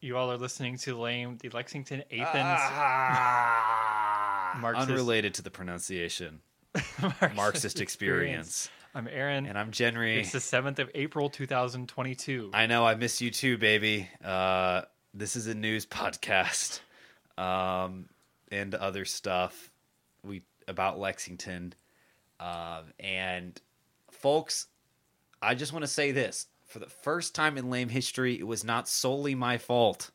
You all are listening to Lame, the Lexington Athens Ah, Marxist- unrelated to the pronunciation. Marxist, Marxist experience. I'm Aaron. And I'm Jenry. It's the 7th of April, 2022. I know I miss you too, baby. Uh, this is a news podcast, um, and other stuff we about Lexington. Um, and folks, I just want to say this: for the first time in lame history, it was not solely my fault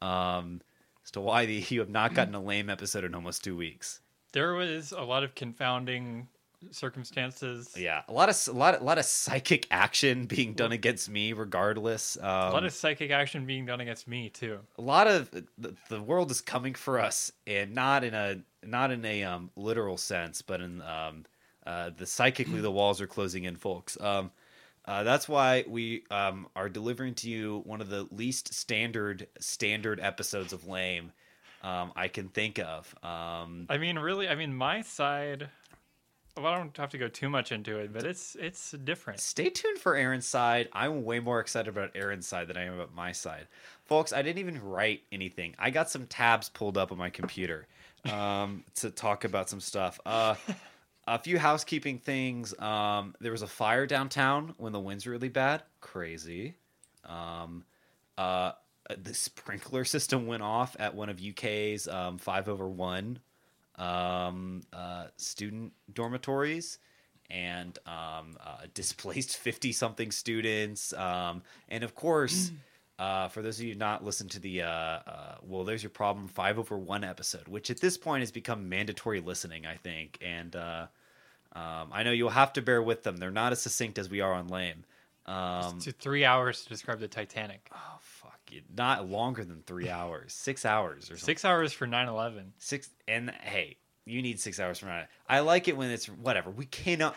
um, as to why the, you have not gotten a lame episode in almost two weeks. There was a lot of confounding circumstances. Yeah, a lot of a lot, a lot of psychic action being done against me, regardless. Um, A lot of psychic action being done against me, too. a lot of the, the world is coming for us, and not in a not in a um, literal sense, but in um, uh, the psychically the walls are closing in, folks. Um, uh, that's why we um, are delivering to you one of the least standard standard episodes of Lame um, I can think of. Um, I mean, really, I mean, my side. Well, I don't have to go too much into it, but it's it's different. Stay tuned for Aaron's side. I'm way more excited about Aaron's side than I am about my side. Folks, I didn't even write anything. I got some tabs pulled up on my computer um, to talk about some stuff. Uh, a few housekeeping things. Um, there was a fire downtown when the wind's really bad. Crazy. Um, uh, the sprinkler system went off at one of UK's um, five over one um, uh, student dormitories and um, uh, displaced 50 something students. Um, and of course, uh, for those of you not listen to the, uh, uh, well, there's your problem five over one episode, which at this point has become mandatory listening, I think. And uh, um, I know you'll have to bear with them. They're not as succinct as we are on Lame. Um, to three hours to describe the Titanic. oh, fuck it. Not longer than three hours, six hours or something. Six hours for 9 11. Six and hey, you need six hours from now. I like it when it's whatever. We cannot.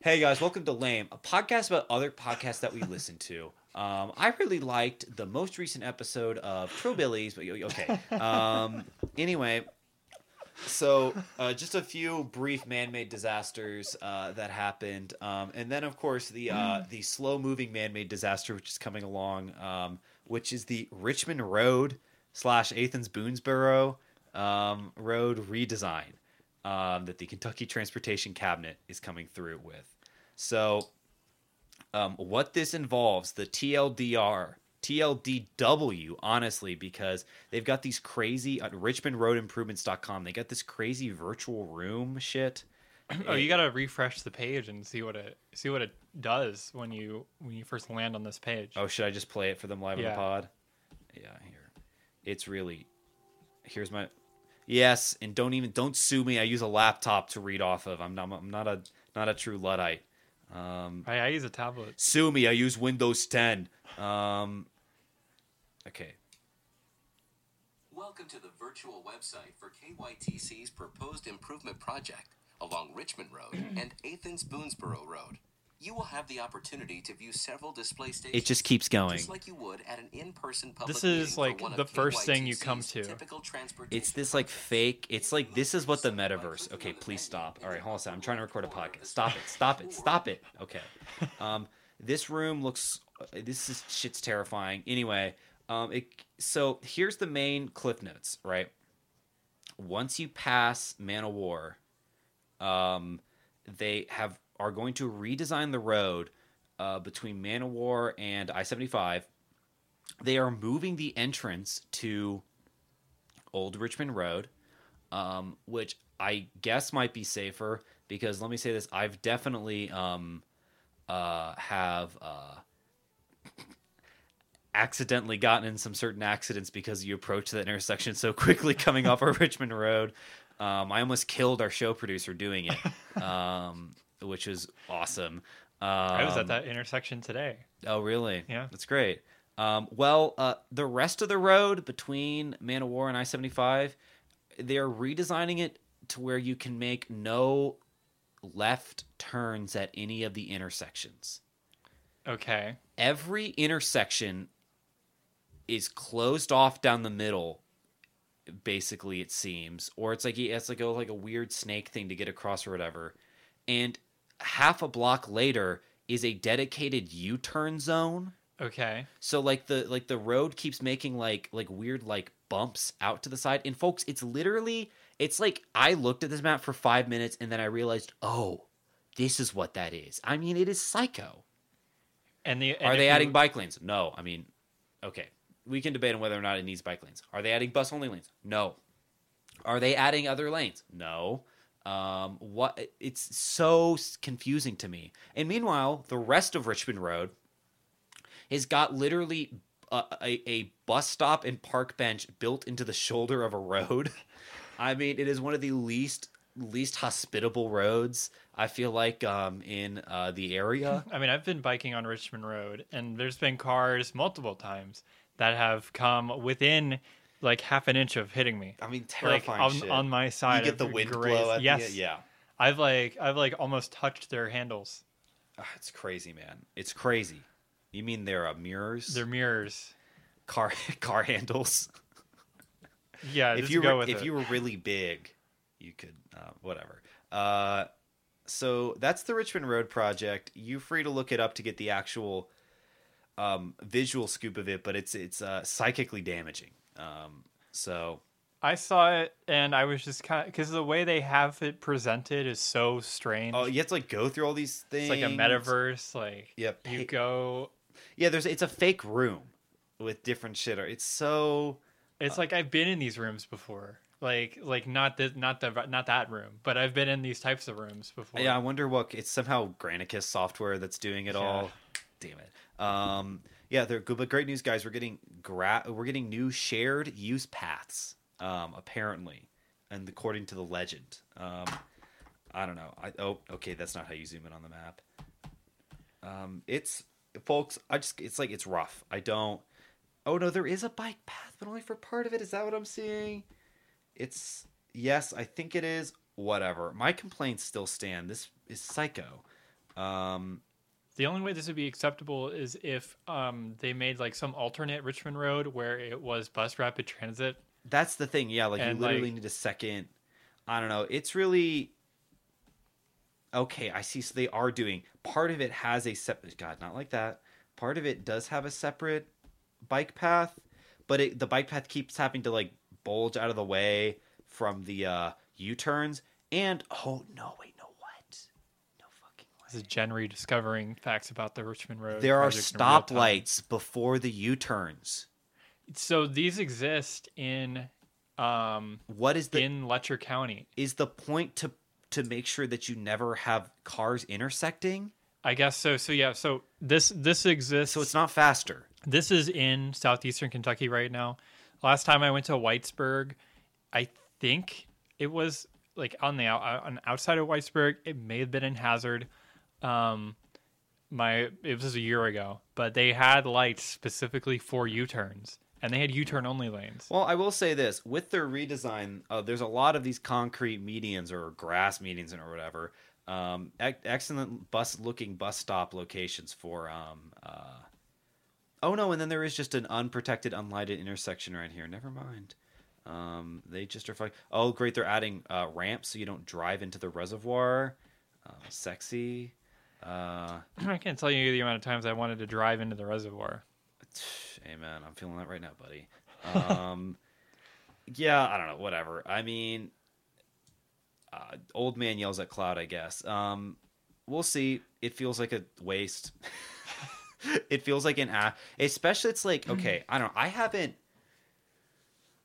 Hey guys, welcome to Lame, a podcast about other podcasts that we listen to. Um, I really liked the most recent episode of Trillbillies, but okay. Um, anyway, so uh, just a few brief man-made disasters uh, that happened, um, and then of course the uh, the slow-moving man-made disaster which is coming along, um, which is the Richmond Road slash Athens Boonesboro um, road redesign um, that the Kentucky Transportation Cabinet is coming through with. So, um, what this involves, the TLDR, TLDW, honestly, because they've got these crazy at RichmondRoadImprovements.com. They got this crazy virtual room shit. Oh, you gotta refresh the page and see what it see what it does when you when you first land on this page. Oh, should I just play it for them live on the pod? Yeah, here. It's really. Here's my. Yes, and don't even don't sue me. I use a laptop to read off of. I'm not. I'm not a not a true luddite. Um, I, I use a tablet. sue me. I use Windows 10. Um, okay. Welcome to the virtual website for KYTC's proposed improvement project along Richmond Road and Athens Boonesboro Road. You will have the opportunity to view several display stations. It just keeps going. Just like you would at an in-person public This is like the first thing you come to. It's this like fake. It's like this is what the metaverse. Okay, please stop. All right, hold on. a second. I'm trying to record a podcast. Stop it. Stop it. Stop it. Okay. Um, this room looks. This is shit's terrifying. Anyway, um, it. So here's the main cliff notes. Right. Once you pass Man of War, um, they have are going to redesign the road uh, between Man of War and I seventy five. They are moving the entrance to Old Richmond Road, um, which I guess might be safer because let me say this: I've definitely um, uh, have uh, accidentally gotten in some certain accidents because you approach that intersection so quickly coming off of Richmond Road. Um, I almost killed our show producer doing it, um, which is awesome. Um, I was at that intersection today. Oh, really? Yeah. That's great. Um, well, uh, the rest of the road between Man of War and I 75, they're redesigning it to where you can make no left turns at any of the intersections. Okay. Every intersection is closed off down the middle basically it seems or it's like it's like a like a weird snake thing to get across or whatever and half a block later is a dedicated u-turn zone Okay. So like the like the road keeps making like like weird like bumps out to the side. And folks, it's literally it's like I looked at this map for 5 minutes and then I realized, "Oh, this is what that is." I mean, it is psycho. And the and Are they you- adding bike lanes? No. I mean, okay. We can debate on whether or not it needs bike lanes. Are they adding bus only lanes? No. Are they adding other lanes? No. Um, what? It's so confusing to me. And meanwhile, the rest of Richmond Road has got literally a, a, a bus stop and park bench built into the shoulder of a road. I mean, it is one of the least least hospitable roads I feel like um, in uh, the area. I mean, I've been biking on Richmond Road, and there's been cars multiple times that have come within like half an inch of hitting me. I mean, Like terrifying on, shit. on my side, you get the wind grazed- blow at yes, the yeah. I've like I've like almost touched their handles, Ah, it's crazy, man. It's crazy. You mean they're mirrors, They're mirrors. car car handles? Yeah, if you go were if it. you were really big, you could uh, whatever. Uh, so that's the Richmond Road project. You're free to look it up to get the actual um, visual scoop of it, but it's it's uh, psychically damaging. Um, so I saw it and I was just kind of because the way they have it presented is so strange. oh, you have to like go through all these things. it's like a metaverse. Like Yeah, you go. Yeah, there's it's a fake room with different shit. It's so It's like I've been in these rooms before. Like like not this not the not that room, but I've been in these types of rooms before. Yeah, I wonder what it's somehow Granicus software that's doing it all. Damn it. Um, yeah, they're good, but great news, guys. We're getting gra- we're getting new shared use paths. Um, apparently, and according to the legend, um, I don't know. I oh, okay, that's not how you zoom in on the map. Um, it's folks. I just it's like it's rough. I don't. Oh no, there is a bike path, but only for part of it. Is that what I'm seeing? It's yes, I think it is. Whatever. My complaints still stand. This is psycho. Um, The only way this would be acceptable is if um they made like some alternate Richmond Road where it was bus rapid transit. that's the thing. Yeah, like And, you literally like- need a second. I don't know. It's really okay. I see. So they are doing part of it has a separate. God, not like that. Part of it does have a separate bike path, but it, the bike path keeps having to like bulge out of the way from the uh, U turns. And oh no, wait, no what? No fucking way. This is Jen rediscovering facts about the Richmond Road. There are project in real time. stoplights before the U turns. So these exist in um What is the in Letcher County. is the point to to make sure that you never have cars intersecting? I guess so. So yeah. So this this exists. So it's not faster. This is in southeastern Kentucky right now. Last time I went to Whitesburg, I think it was like on the on outside of Whitesburg. It may have been in Hazard. Um, my it was a year ago, but they had lights specifically for U turns, and they had U turn only lanes. Well, I will say this: with their redesign, uh, there's a lot of these concrete medians or grass medians or whatever. Um, ec- excellent bus-looking bus stop locations for. Um, uh, oh no, and then there is just an unprotected, unlighted intersection right here. Never mind. Um, they just are fine. Oh, great! They're adding uh, ramps so you don't drive into the reservoir. Uh, sexy. Uh, I can't tell you the amount of times I wanted to drive into the reservoir. Hey man, I'm feeling that right now, buddy. Um, yeah, I don't know, whatever. I mean, uh, old man yells at cloud, I guess. Um, we'll see. It feels like a waste. it feels like an a especially it's like okay, I don't know. I haven't.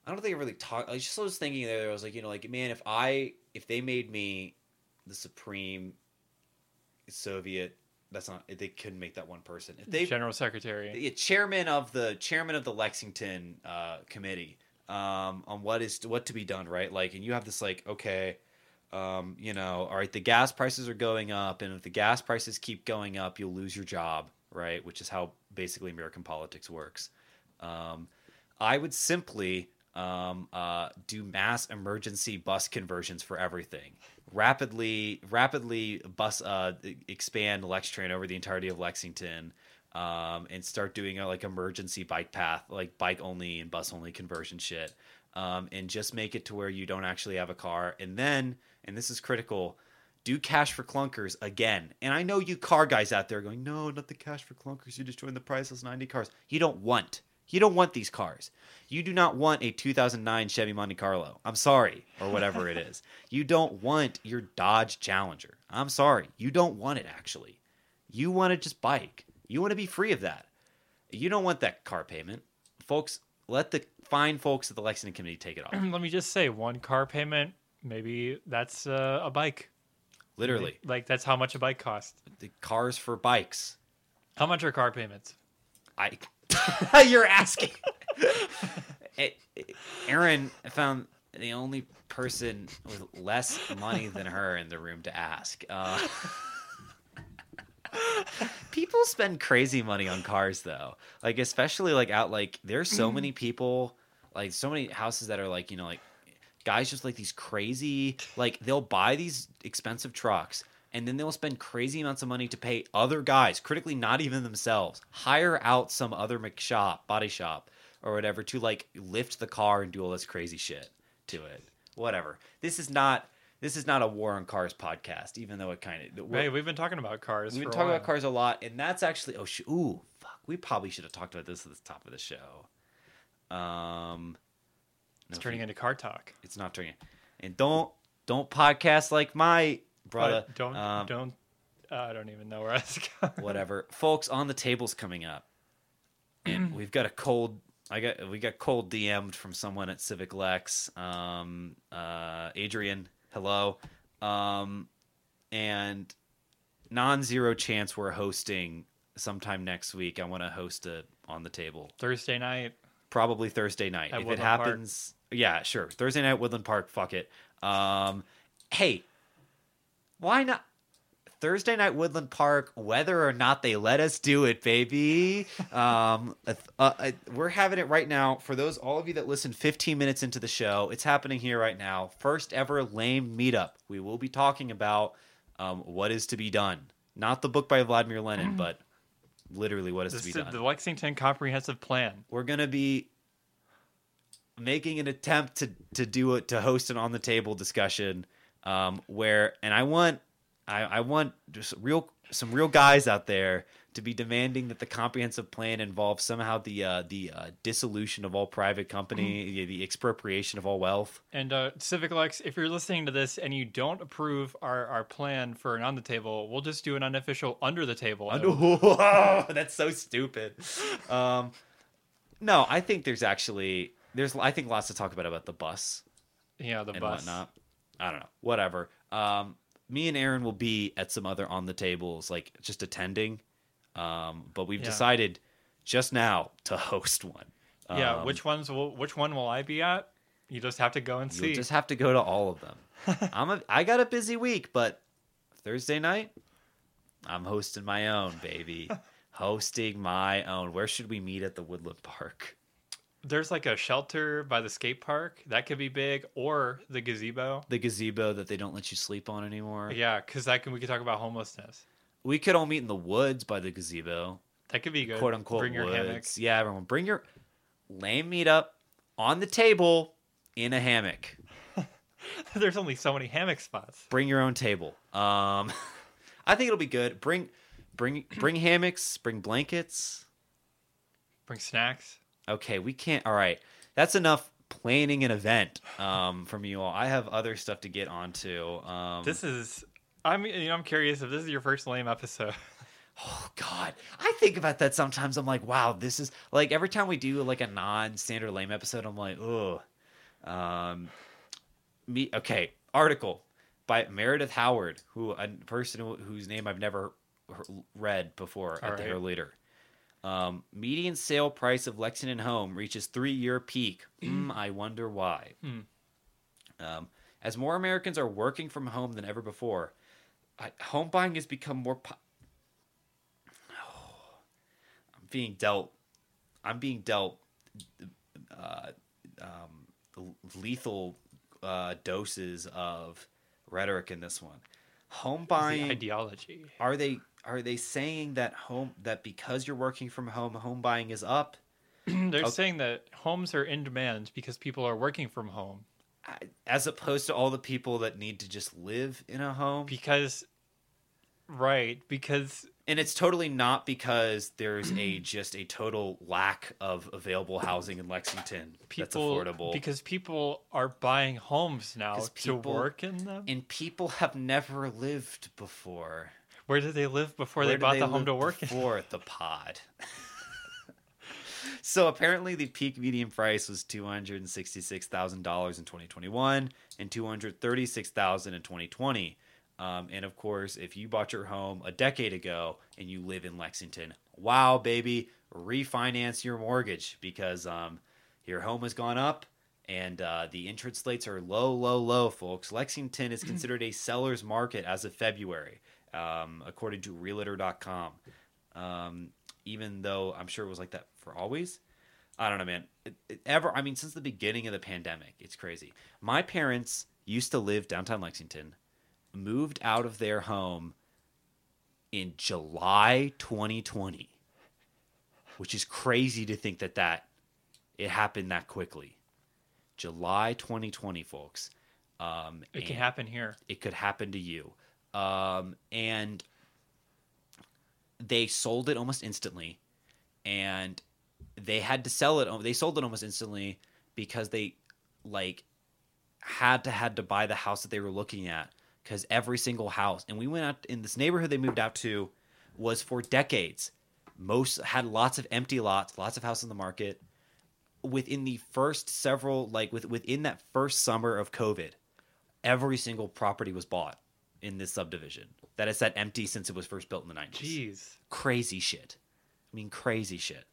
I don't think I really talked. I just was thinking there. I was like, you know, like man, if I if they made me the supreme Soviet, that's not. They couldn't make that one person. If they General Secretary. yeah, chairman of the chairman of the Lexington uh, committee um, on what is what to be done, right? Like, and you have this like, okay, um, you know, all right, the gas prices are going up, and if the gas prices keep going up, you'll lose your job, right? Which is how basically American politics works. Um, I would simply um, uh, do mass emergency bus conversions for everything. Rapidly, rapidly bus uh, expand Lextran over the entirety of Lexington, um, and start doing a, like emergency bike path, like bike only and bus only conversion shit, um, and just make it to where you don't actually have a car. And then, and this is critical, do cash for clunkers again. And I know you car guys out there going, no, not the cash for clunkers. You're destroying the priceless 90 cars. You don't want. You don't want these cars. You do not want a 2009 Chevy Monte Carlo. I'm sorry, or whatever it is. You don't want your Dodge Challenger. I'm sorry. You don't want it, actually. You want to just bike. You want to be free of that. You don't want that car payment. Folks, let the fine folks at the Lexington Committee take it off. Let me just say, one car payment, maybe that's uh, a bike. Literally. Like that's how much a bike costs. The cars for bikes. How much are car payments? I you're asking. It- it- Aaron found the only person with less money than her in the room to ask. Uh, people spend crazy money on cars though. Like especially like out like there's so many people like so many houses that are like, you know, like guys just like these crazy like they'll buy these expensive trucks and then they'll spend crazy amounts of money to pay other guys, critically not even themselves, hire out some other McShop, body shop, or whatever to like lift the car and do all this crazy shit to it. Whatever. This is not this is not a war on cars podcast, even though it kind of Hey, we've been talking about cars. We've been talking about cars a lot, and that's actually oh sh- ooh fuck. We probably should have talked about this at the top of the show. Um, It's no, turning into car talk. it's not turning. And don't don't podcast like my brother. But don't Um, don't. Uh, I don't even know where I was going. whatever, folks. On the tables coming up, and we've got a cold. I got we got cold DM'd from someone at Civic Lex. Um, uh, Adrian, hello. Um, and non-zero chance we're hosting sometime next week. I want to host a on the table Thursday night. probably Thursday night. At if it Woodland Park. happens, yeah, sure. Thursday night, Woodland Park. Fuck it. Um, hey, why not? Thursday night, Woodland Park. Whether or not they let us do it, baby. Um, uh, uh, we're having it right now. For those all of you that listen, 15 minutes into the show, it's happening here right now. First ever lame meetup. We will be talking about um, what is to be done. Not the book by Vladimir Lenin, but literally what is This to is be done the Lexington Comprehensive Plan. we're gonna be making an attempt to to do it to host an on the table discussion um where and i want i i want just real some real guys out there to be demanding that the comprehensive plan involves somehow the uh the uh, dissolution of all private company the, the expropriation of all wealth And uh, Civic Lex, if you're listening to this and you don't approve our, our plan for an on the table, we'll just do an unofficial under the table. Whoa, that's so stupid. Um, no, I think there's actually there's I think lots to talk about about the bus yeah, the and bus. whatnot. I don't know. Whatever. Um, me and Aaron will be at some other on the tables, like just attending. Um, but we've Yeah. decided just now to host one. Yeah, Um, which ones will which one will I be at? You just have to go and see. you'll just have to go to all of them. I'm a I got a busy week, but Thursday night, I'm hosting my own baby. hosting my own. Where should we meet at the Woodland Park? There's like a shelter by the skate park that could be big, or the gazebo. The gazebo that they don't let you sleep on anymore. Yeah, because that can we could talk about homelessness. We could all meet in the woods by the gazebo. That could be good. quote unquote Bring your woods. hammock. Yeah, everyone bring your lame meat up on the table in a hammock. There's only so many hammock spots. Bring your own table. Um, I think it'll be good. Bring, bring, bring hammocks. Bring blankets. Bring snacks. Okay, we can't. All right, that's enough planning an event um, from you all. I have other stuff to get onto. Um, This is. I'm. You know, I'm curious if this is your first lame episode. Oh God, I think about that sometimes. I'm like, wow, this is like every time we do like a non-standard lame episode, I'm like, oh, um, me. Okay, article by Meredith Howard, who a person whose name I've never read before All at the right. Herald Leader. Um, median sale price of Lexington home reaches three-year peak. Hmm, I wonder why. Hmm. Um, as more Americans are working from home than ever before, I, home buying has become more. Po- I'm being dealt. I'm being dealt uh, um, lethal uh, doses of rhetoric in this one. Home The buying ideology. are they are they saying that home that because you're working from home, home buying is up? They're Okay. saying that homes are in demand because people are working from home. as opposed to all the people that need to just live in a home. because right because and it's totally not because there's a just a total lack of available housing in Lexington that's affordable. because people are buying homes now 'Cause to people- work in them and people have never lived before. Where did they live before they Where did bought the home to work in before the pod. so apparently, the peak median price was two hundred and sixty-six thousand dollars in twenty twenty-one and two hundred thirty-six thousand in twenty twenty. Um, and of course, if you bought your home a decade ago and you live in Lexington, wow, baby, refinance your mortgage because um, your home has gone up and uh, the interest rates are low, low, low, folks. Lexington is considered a seller's market as of February, um, according to Realtor.com. Um, even though I'm sure it was like that for always. I don't know, man. It, it, ever, I mean, since the beginning of the pandemic, it's crazy. My parents used to live downtown Lexington, moved out of their home in July 2020, which is crazy to think that that it happened that quickly. July 2020, folks. Um, it can happen here it could happen to you. Um, and they sold it almost instantly, and they had to sell it. They sold it almost instantly because they like had to had to buy the house that they were looking at because every single house and we went out in this neighborhood they moved out to was for decades. Most had lots of empty lots lots of houses on the market. Within the first several like with within that first summer of covid every single property was bought in this subdivision that has sat empty since it was first built in the 90s jeez crazy shit i mean crazy shit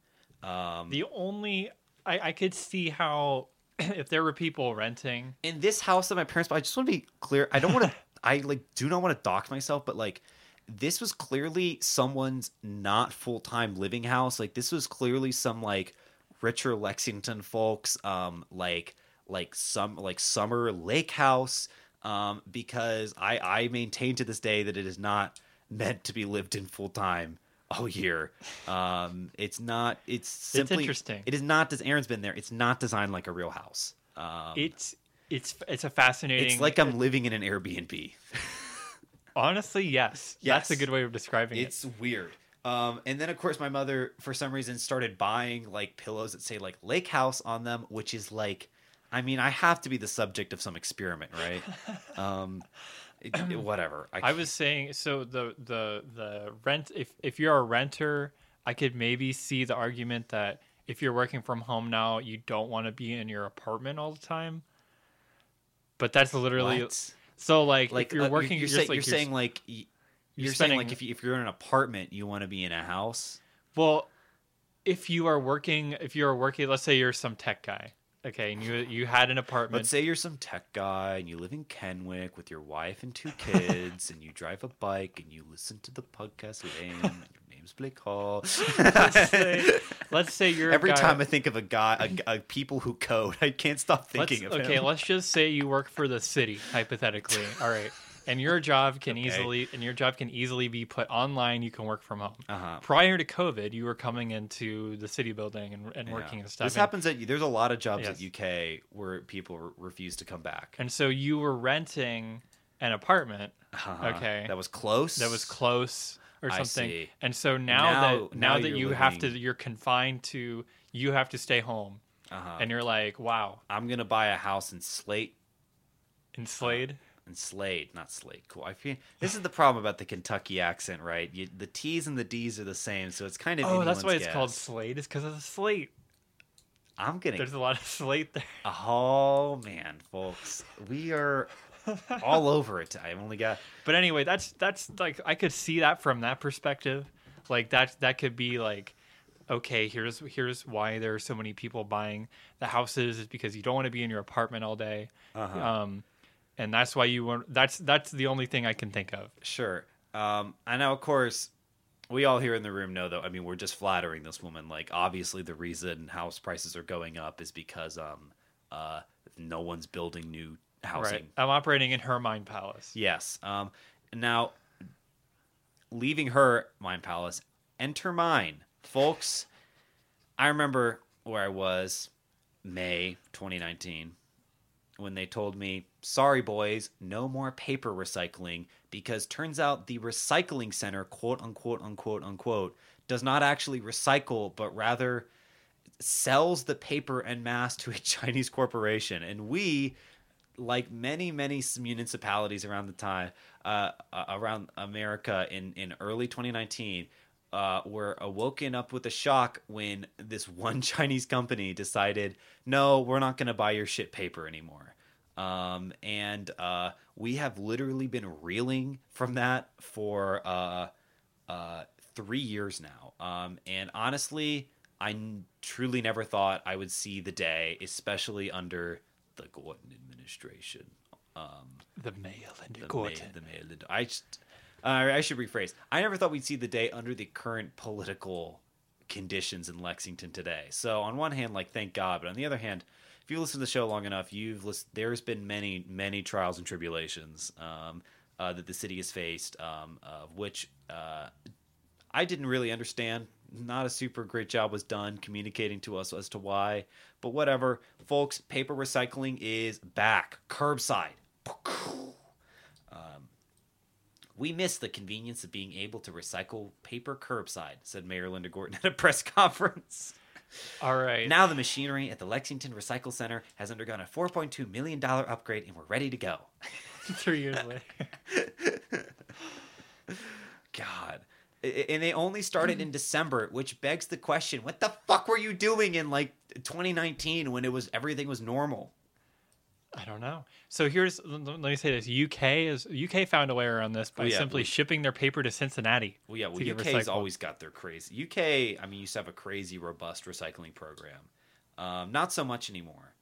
um the only I, I could see how if there were people renting in this house that my parents bought, I just want to be clear. I don't want to. I like do not want to dox myself, but like this was clearly someone's not full time living house. Like this was clearly some like richer Lexington folks, um, like like some like summer lake house. Um, because I I maintain to this day that it is not meant to be lived in full time all year. Um, it's not. It's simply interesting. It is not. As Aaron's been there. It's not designed like a real house. Um, it's it's it's a fascinating it's like I'm living in an Airbnb. honestly yes Yes. that's a good way of describing it It's weird. Um, and then of course my mother, for some reason, started buying like pillows that say like Lake House on them, which is like, I mean, I have to be the subject of some experiment, right? um, it- it- whatever. I was saying so the the the rent if if you're a renter, I could maybe see the argument that if you're working from home now, you don't want to be in your apartment all the time. But that's literally What? so like, like if you're uh, working, You're, you're, say- like, you're saying like you're you're, saying like if you, if you're in an apartment, you want to be in a house. Well, if you are working, if you are working, let's say you're some tech guy, okay, and you you had an apartment. Let's say you're some tech guy and you live in Kenwick with your wife and two kids, and you drive a bike and you listen to the podcast and your name's Blake Hall. let's say, let's say you're a Every time I think of a guy, a, a people who code, I can't stop let's, thinking of okay, him. let's just say you work for the city, hypothetically. All right. And your job can Okay. easily and your job can easily be put online. You can work from home. Uh-huh. Prior to COVID, you were coming into the city building and, and Yeah. working and stuff. This and, happens at there's a lot of jobs Yes. at UK where people re- refuse to come back. and so you were renting an apartment Uh-huh. okay. that was close. that was close or I something. see. And so now, Now- that now, now that you have to you're confined to you have to stay home. Uh-huh. And you're like, wow, I'm gonna buy a house in Slate in Slade. And Slade, not Slate. Cool. I feel this is the problem about the Kentucky accent, right? You, the T's and the D's are the same, so it's kind of Oh, that's why it's called. Slade. Is because of the slate. I'm gonna. There's a lot of slate there. Oh man, folks, we are all over it. I only got But anyway, that's that's like I could see that from that perspective. Like that that could be like okay, here's here's why there are so many people buying the houses is because you don't want to be in your apartment all day. Uh-huh. Um and that's why you want that's that's the only thing I can think of. Sure. Um, I know, of course, we all here in the room know, though. I mean, we're just flattering this woman. Like, obviously, the reason house prices are going up is because um, uh, no one's building new housing. Right. I'm operating in her mind palace. Yes. Um, now, leaving her mind palace, enter mine, folks. I remember where I was May 2019 when they told me, "Sorry, boys, no more paper recycling," because turns out the recycling center, quote unquote, unquote, unquote, does not actually recycle, but rather sells the paper en masse to a Chinese corporation, and we like many many municipalities around the time uh, around America in in early 2019 uh, were awoken up with a shock when this one Chinese company decided, no, we're not going to buy your shit paper anymore. Um, and uh, we have literally been reeling from that for uh, uh, three years now. Um, and honestly, I n- truly never thought I would see the day, especially under the Gorton administration. Um, The mail and the Gorton. May, the May, the, I just, uh, I should rephrase. I never thought we'd see the day under the current political conditions in Lexington today. So on one hand, like thank God, but on the other hand, if you listen to the show long enough, you've listened. There's been many, many trials and tribulations um, uh, that the city has faced, um, of which uh, I didn't really understand. Not a super great job was done communicating to us as to why, but whatever, folks. Paper recycling is back, curbside. Um, we miss the convenience of being able to recycle paper curbside, said Mayor Linda Gorton at a press conference. All right. Now the machinery at the Lexington Recycle Center has undergone a $4.2 million upgrade and we're ready to go. three years later. God. And they only started in December, which begs the question: What the fuck were you doing in like 2019 when it was everything was normal? I don't know. So here's let me say this: UK is UK found a way around this by Oh, yeah, simply we- shipping their paper to Cincinnati. Well, yeah, well, UK's always got their crazy. UK, I mean, used to have a crazy robust recycling program. Um, not so much anymore.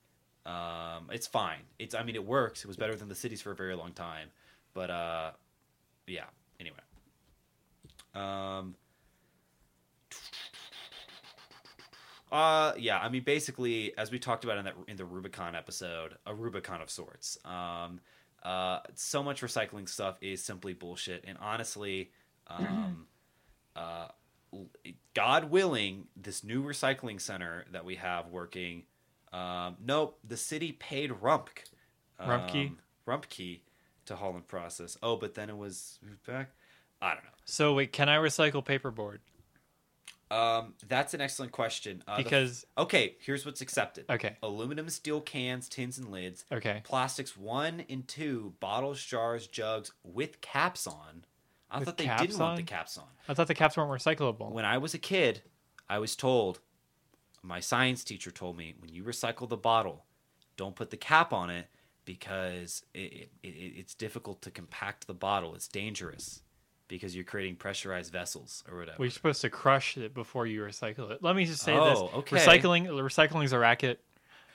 Um, it's fine. It's, I mean, it works. It was better than the cities for a very long time. But uh, yeah. Anyway. Um. Uh yeah, I mean basically as we talked about in that in the Rubicon episode, a Rubicon of sorts. Um uh so much recycling stuff is simply bullshit and honestly um uh God willing this new recycling center that we have working um nope, the city paid Rumpk Rumpke? um, Rumpke to haul and process. Oh, but then it was back. I don't know. So wait, can I recycle paperboard? Um, that's an excellent question. Uh, the- Because okay, here's what's accepted: okay, aluminum, steel cans, tins, and lids. okay, Plastics one and two, bottles, jars, jugs with caps on. I With thought they didn't want the caps on. I thought the caps weren't recyclable. When I was a kid, I was told, my science teacher told me, when you recycle the bottle, don't put the cap on it because it, it, it, it's difficult to compact the bottle. It's dangerous because you're creating pressurized vessels or whatever. We're supposed to crush it before you recycle it. Let me just say Oh, this: okay. recycling, recycling is a racket.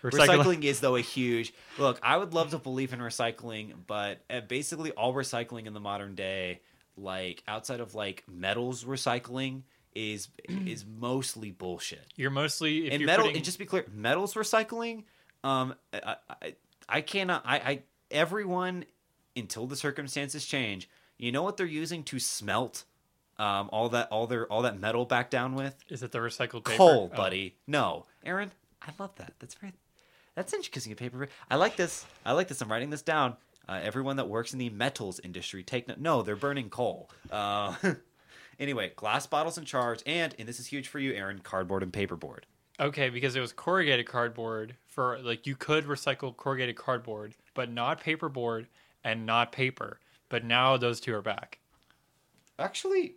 Recycling is though a huge look. I would love to believe in recycling, but uh, basically all recycling in the modern day, like outside of like metals recycling, is is mostly bullshit. You're mostly if and you're metal, putting, and just be clear, metals recycling, um, I, I, I cannot. I, I everyone until the circumstances change. You know what they're using to smelt, um, all that all their all that metal back down with is it the recycled paper? coal, Oh. buddy. No, Aaron, I love that. That's very. That's interesting. A paper. I like this. I like this. I'm writing this down. Uh, everyone that works in the metals industry, take note. No, they're burning coal. Uh, anyway, glass bottles and jars, and and this is huge for you, Aaron. Cardboard and paperboard. Okay, because it was corrugated cardboard for like you could recycle corrugated cardboard, but not paperboard and not paper. But now those two are back. Actually,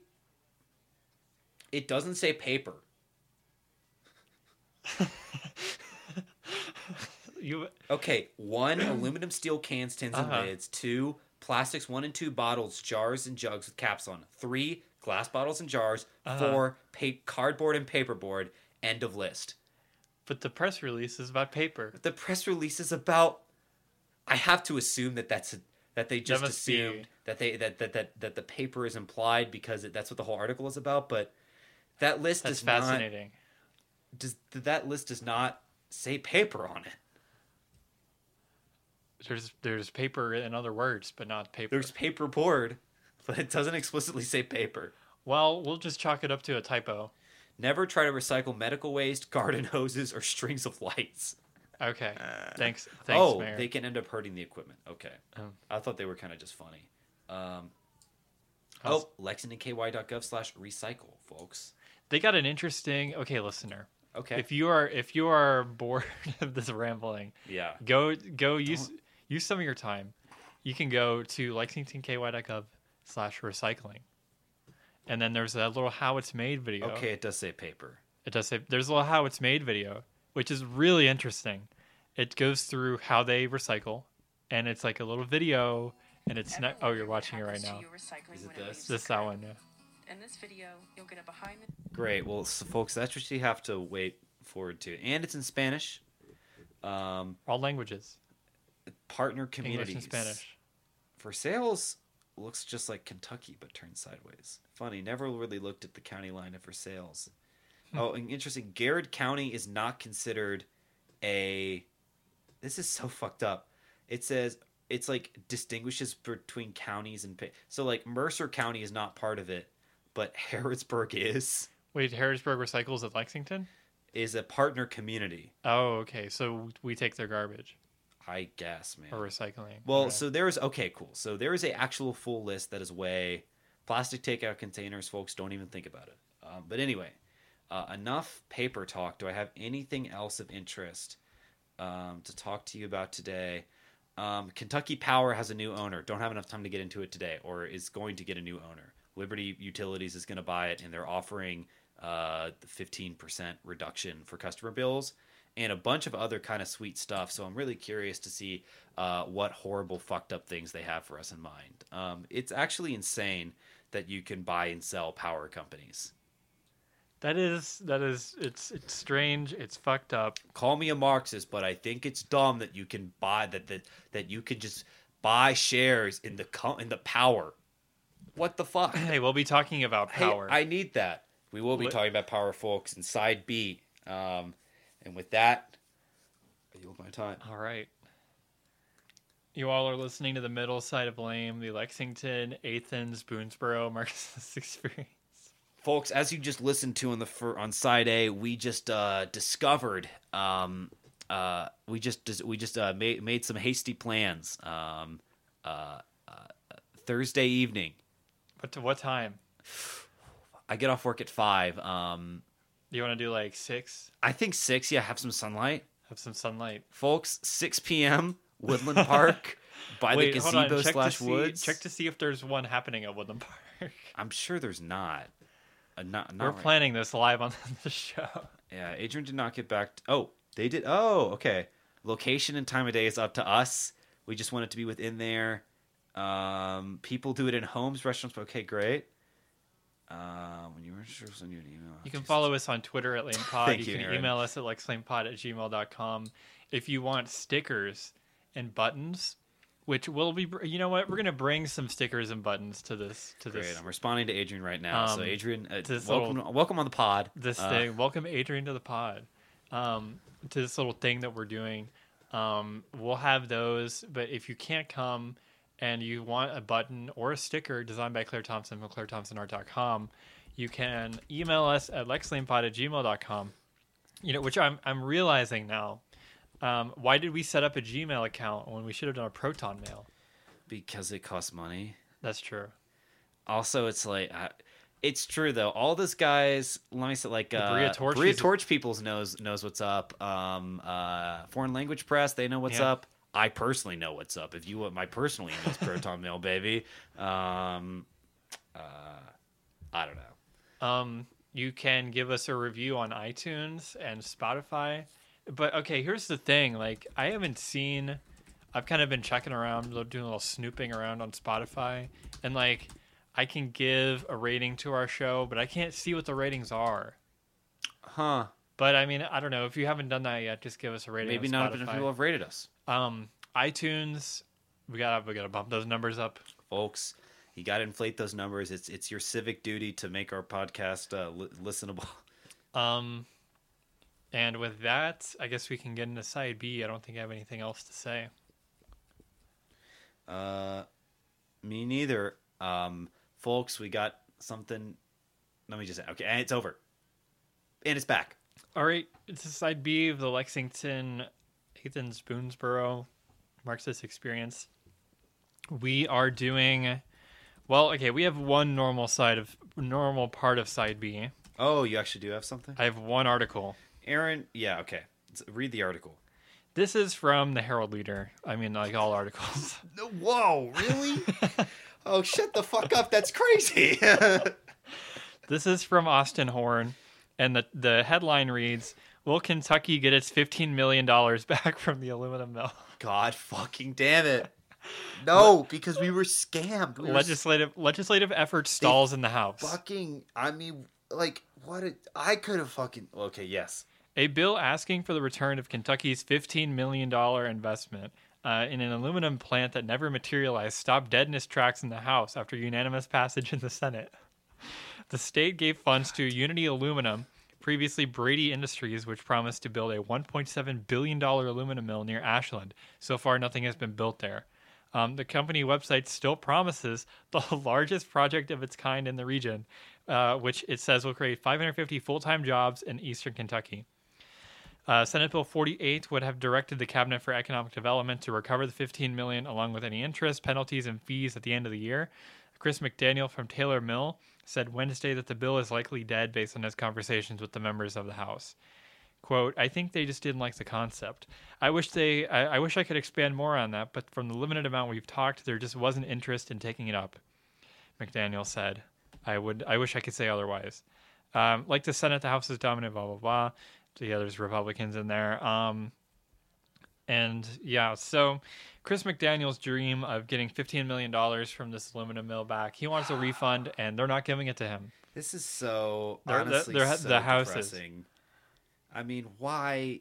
it doesn't say paper. You Okay, one aluminum steel cans, tins, and Uh-huh. lids. Two plastics, one and two bottles, jars, and jugs with caps on. Three glass bottles and jars. Uh-huh. Four pa- cardboard and paperboard. End of list. but the press release is about paper. The press release is about. I have to assume that that's a, that they just assumed that they that, that that that the paper is implied because it, that's what the whole article is about. But that list That's not fascinating. does that list does not say paper on it. There's there's paper in other words, but not paper. There's paperboard, but it doesn't explicitly say paper. Well, we'll just chalk it up to a typo. Never try to recycle medical waste, garden hoses, or strings of lights. Okay. Uh, Thanks. Thanks, oh, Mayor. they can end up hurting the equipment. Okay. Oh. I thought they were kind of just funny. Um, oh, lexingtonky.gov slash recycle, folks. They got an interesting. Okay, listener. Okay. If you are if you are bored of this rambling, yeah. go go use use some of your time. You can go to lexingtonky.gov slash recycling, and then there's a little how it's made video. Okay, it does say paper. It does say there's a little how it's made video, which is really interesting. It goes through how they recycle, and it's like a little video, and it's not. Oh, you're watching it right now. Is it this? This that one, yeah. In this video, you'll get a behind the Great. Well, so folks, that's what you have to wait forward to. And it's in Spanish. Um, All languages, partner communities. English and Spanish. Versailles, looks just like Kentucky, but turned sideways. Funny, never really looked at the county line of Versailles. Oh, interesting. Garrard County is not considered a. This is so fucked up. It says it's like distinguishes between counties and so like Mercer County is not part of it, but Harrodsburg is Wait, Harrodsburg recycles at Lexington? is a partner community. Oh, okay. So we take their garbage I guess, man. or recycling. Well, Okay. so there's okay, cool. So there is a actual full list that is way plastic takeout containers. Folks, don't even think about it. Um, but anyway, uh, enough paper talk. Do I have anything else of interest um, to talk to you about today? Um, Kentucky Power has a new owner. Don't have enough time to get into it today, or is going to get a new owner. Liberty Utilities is going to buy it, and they're offering uh, the 15% reduction for customer bills and a bunch of other kind of sweet stuff. So I'm really curious to see uh, what horrible, fucked up things they have for us in mind. Um, it's actually insane that you can buy and sell power companies. That is that is it's it's strange. It's fucked up. Call me a Marxist, but I think it's dumb that you can buy that that that you can just buy shares in the co- in the power. What the fuck? Hey, we'll be talking about power. Hey, I need that. We will be Li- talking about power, folks, in side B. Um, and with that, I yield my time. All right. You all are listening to the middle side of blame, the Lexington, Athens, Boonesboro Marxist experience. Folks as you just listened to on the fir- on side a we just uh discovered um uh we just we just uh made, made some hasty plans um uh, uh thursday evening But to what time? i get off work at five um Do you want to do like six? i think six yeah have some sunlight Have some sunlight. folks 6 p.m woodland park by Wait, the gazebo slash see, woods Check to see if there's one happening at Woodland Park. i'm sure there's not uh, not, not We're right- planning this live on the show. Yeah, Adrian did not get back. oh, they did. Oh, okay. Location and time of day is up to us. We just want it to be within there. Um, people do it in homes, restaurants. Okay, great. Um, when you register, send you an email. You can follow us on Twitter at LamePod. Thank you, you, can Aaron. email us at lexlamepod at gmail.com. If you want stickers and buttons, which will be, you know what? We're going to bring some stickers and buttons to this, to Great. this, I'm responding to Adrian right now. so, Um, Adrian, uh, welcome, welcome on the pod. this Uh, thing. Welcome Adrian to the pod. Um, to this little thing that we're doing. Um, we'll have those, but if you can't come and you want a button or a sticker designed by Claire Thompson from ClaireThompsonArt.com, you can email us at lexlamepod at gmail.com. You know, which I'm I'm realizing now. Um, why did we set up a Gmail account when we should have done a Proton mail? because it costs money. That's true. Also, it's like. I, it's true though. All those guys, let me say, like uh, Bria Torch Bria Torch peoples knows knows what's up. Um, uh, foreign language press, they know what's Yeah. up. I personally know what's up. If you want my personal emails, Proton Mail, baby. Um, uh, I don't know. Um, you can give us a review on iTunes and Spotify. But okay, here's the thing: like, I haven't seen. I've kind of been checking around, doing a little snooping around on Spotify, and like, I can give a rating to our show, but I can't see what the ratings are. Huh? But I mean, I don't know. If you haven't done that yet, just give us a rating. Maybe not enough people have rated us, Um, iTunes, we gotta we gotta bump those numbers up. folks. You got to inflate those numbers. It's it's your civic duty to make our podcast uh, li- listenable. Um, and with that, I guess we can get into side B. I don't think I have anything else to say. Uh, me neither. Um, folks, we got something. Let me just say, okay, and it's over, and it's back. All right, it's a side B of the Lexington Athens Boonesboro Marxist experience. We are doing well. Okay, we have one normal side of normal part of side B. Oh, you actually do have something? I have one article. Aaron, yeah, okay. Let's read the article. This is from the Herald Leader. I mean, like all articles. No, whoa, really? oh, shut the fuck up. That's crazy. This is from Austin Horn, and the the headline reads: Will Kentucky get its fifteen million dollars back from the aluminum mill? God fucking damn it. No, because we were scammed. We were legislative legislative effort stalls in the House. fucking, I mean, like, what? A, I could have fucking. Okay, yes. A bill asking for the return of Kentucky's $15 million investment uh, in an aluminum plant that never materialized stopped dead in its tracks in the House after unanimous passage in the Senate. The state gave funds to Unity Aluminum, previously Braidy Industries, which promised to build a $1.7 billion aluminum mill near Ashland. So far, nothing has been built there. Um, the company website still promises the largest project of its kind in the region, uh, which it says will create 550 full time jobs in eastern Kentucky. Uh, Senate Bill 48 would have directed the Cabinet for Economic Development to recover the 15 million along with any interest, penalties, and fees at the end of the year. Chris McDaniel from Taylor Mill said Wednesday that the bill is likely dead based on his conversations with the members of the House. Quote, I think they just didn't like the concept. I wish they I, I wish I could expand more on that, but from the limited amount we've talked, there just wasn't interest in taking it up. McDaniel said. I would I wish I could say otherwise. Um, like the Senate, the House is dominant, blah blah blah. Yeah, there's Republicans in there. Um, and yeah, so Chris McDaniel's dream of getting $15 million from this aluminum mill back, he wants a refund, and they're not giving it to him. This is so They're- they're- honestly they're- so the House is- depressing. I mean, why?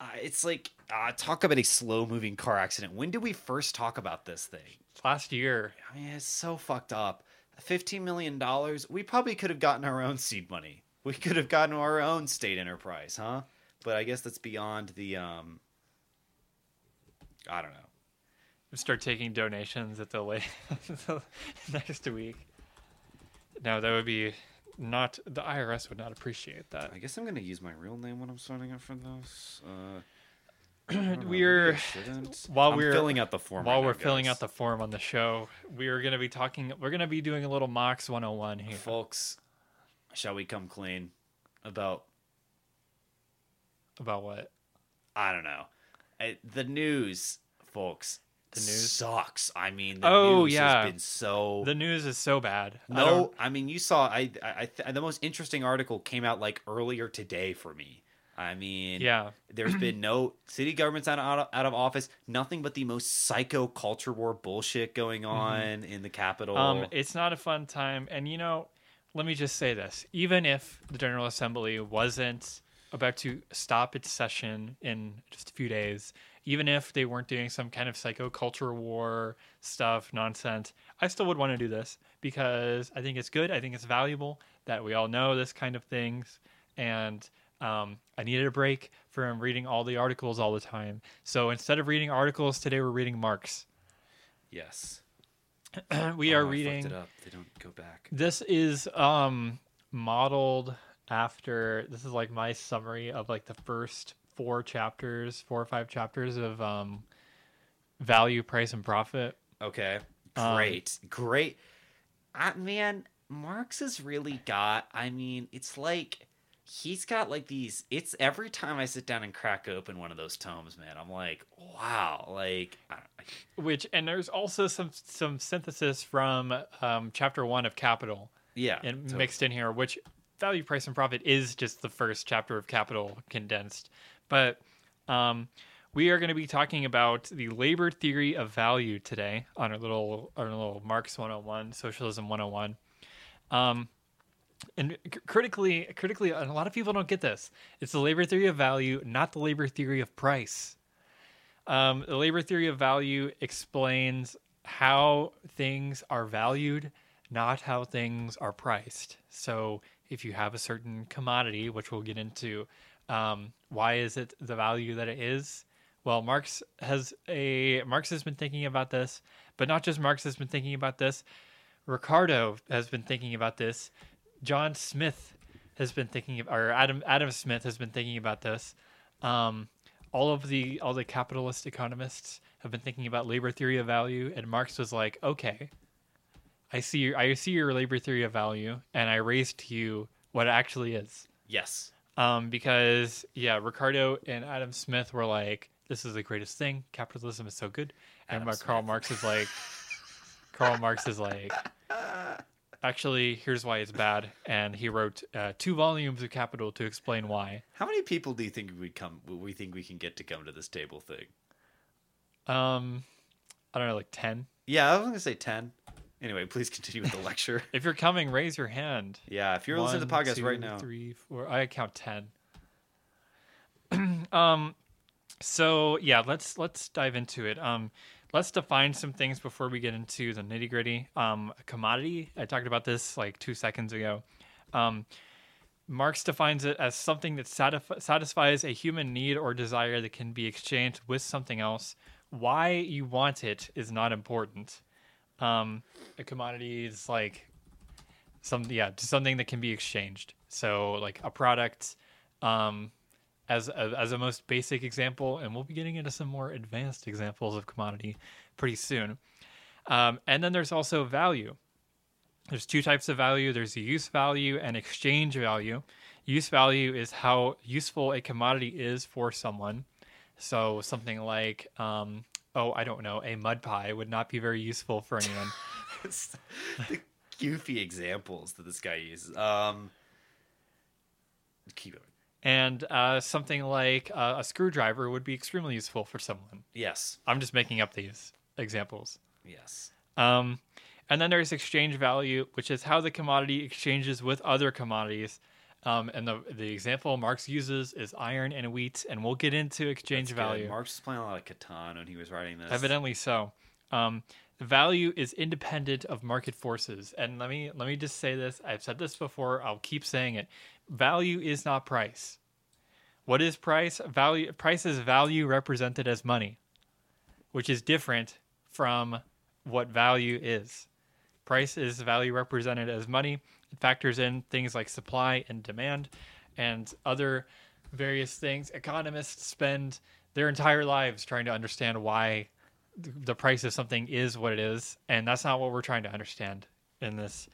Uh, it's like uh, talk about a slow-moving car accident. When did we first talk about this thing? Last year, I mean, it's so fucked up. Fifteen million dollars. We probably could have gotten our own seed money. We could have gotten our own state enterprise, huh? But I guess that's beyond the um. I don't know. start taking donations at the late next week. No, that would be not the IRS would not appreciate that. I guess I'm gonna use my real name when I'm signing up for this. Uh, I don't know, maybe We're while I'm we're filling out the form. while right we're now, filling guys. out the form on the show, we are going to be talking. We're going to be doing a little Marx 101 here. folks, shall we come clean about About what? I don't know I, the news, folks. The news? sucks. I mean, the Oh, news yeah. has been so The news is so bad. No. don't- I, mean, you saw. I, I, I th- the most interesting article came out like earlier today for me. I mean, yeah. There's been no city governments out of, out of office. Nothing but the most psycho culture war bullshit going on in the Capitol. Mm-hmm. Um, it's not a fun time. And, you know, let me just say this. Even if the General Assembly wasn't about to stop its session in just a few days, even if they weren't doing some kind of psychoculture war stuff, nonsense, I still would want to do this because I think it's good. I think it's valuable that we all know this kind of things. And um, I needed a break from reading all the articles all the time. So instead of reading articles, today we're reading Marx. yes, we Oh, are I reading. it up. They don't go back. This is um modeled after this is like my summary of like the first four chapters, four or five chapters of um value, price and profit. Okay, Um, great, great. I, man, Marx has really got. I mean, it's like he's got like these. It's every time I sit down and crack open one of those tomes, man. I'm like, wow, like. Which and there's also some some synthesis from um chapter one of Capital yeah, and totally. mixed in here, which value, price, and profit is just the first chapter of Capital condensed. But um, we are going to be talking about the labor theory of value today on our little our little Marx 101, Socialism 101. Um, and critically, critically, and a lot of people don't get this. It's the labor theory of value, not the labor theory of price. Um, the labor theory of value explains how things are valued, not how things are priced. So, if you have a certain commodity, which we'll get into, um, why is it the value that it is? Well, Marx has a Marx has been thinking about this, but not just Marx has been thinking about this. Ricardo has been thinking about this. John Smith has been thinking, of, or Adam Adam Smith has been thinking about this. Um, all of the all the capitalist economists have been thinking about labor theory of value, and Marx was like, okay, I see your I see your labor theory of value, and I raise to you what it actually is. Yes. Um, because yeah, Ricardo and Adam Smith were like, "This is the greatest thing. Capitalism is so good," and Adam Karl Smith. Marx is like, Karl Marx is like, actually, here's why it's bad, and he wrote uh, two volumes of Capital to explain why. How many people do you think we come? We think we can get to come to this table thing? Um, I don't know, like ten. Yeah, I was gonna say ten. Anyway, please continue with the lecture. If you're coming, raise your hand. Yeah, if you're listening to the podcast two, right now, Three, four. I count ten. um, so yeah, let's let's dive into it. Um, let's define some things before we get into the nitty gritty. Um, commodity. I talked about this like two seconds ago. Um, Marx defines it as something that satisf- satisfies a human need or desire that can be exchanged with something else. Why you want it is not important. Um, a commodity is like some yeah something that can be exchanged so like a product um as a, as a most basic example and we'll be getting into some more advanced examples of commodity pretty soon. Um, and then there's also value. There's two types of value. There's use value and exchange value. Use value is how useful a commodity is for someone. So something like um, oh i don't know a mud pie would not be very useful for anyone. The goofy examples that this guy uses. Um, keep going. And uh, something like uh, a screwdriver would be extremely useful for someone. Yes, I'm just making up these examples. yes, Um, and then there's exchange value, which is how the commodity exchanges with other commodities. Um, and the the example Marx uses is iron and wheat, and we'll get into exchange Good. value. Marx was playing a lot of Catan when he was writing this. Evidently so. Um, value is independent of market forces, and let me let me just say this. I've said this before. I'll keep saying it. Value is not price. What is price? Value. Price is value represented as money, which is different from what value is. Price is value represented as money. It factors in things like supply and demand, and other various things. Economists spend their entire lives trying to understand why the price of something is what it is, and that's not what we're trying to understand in this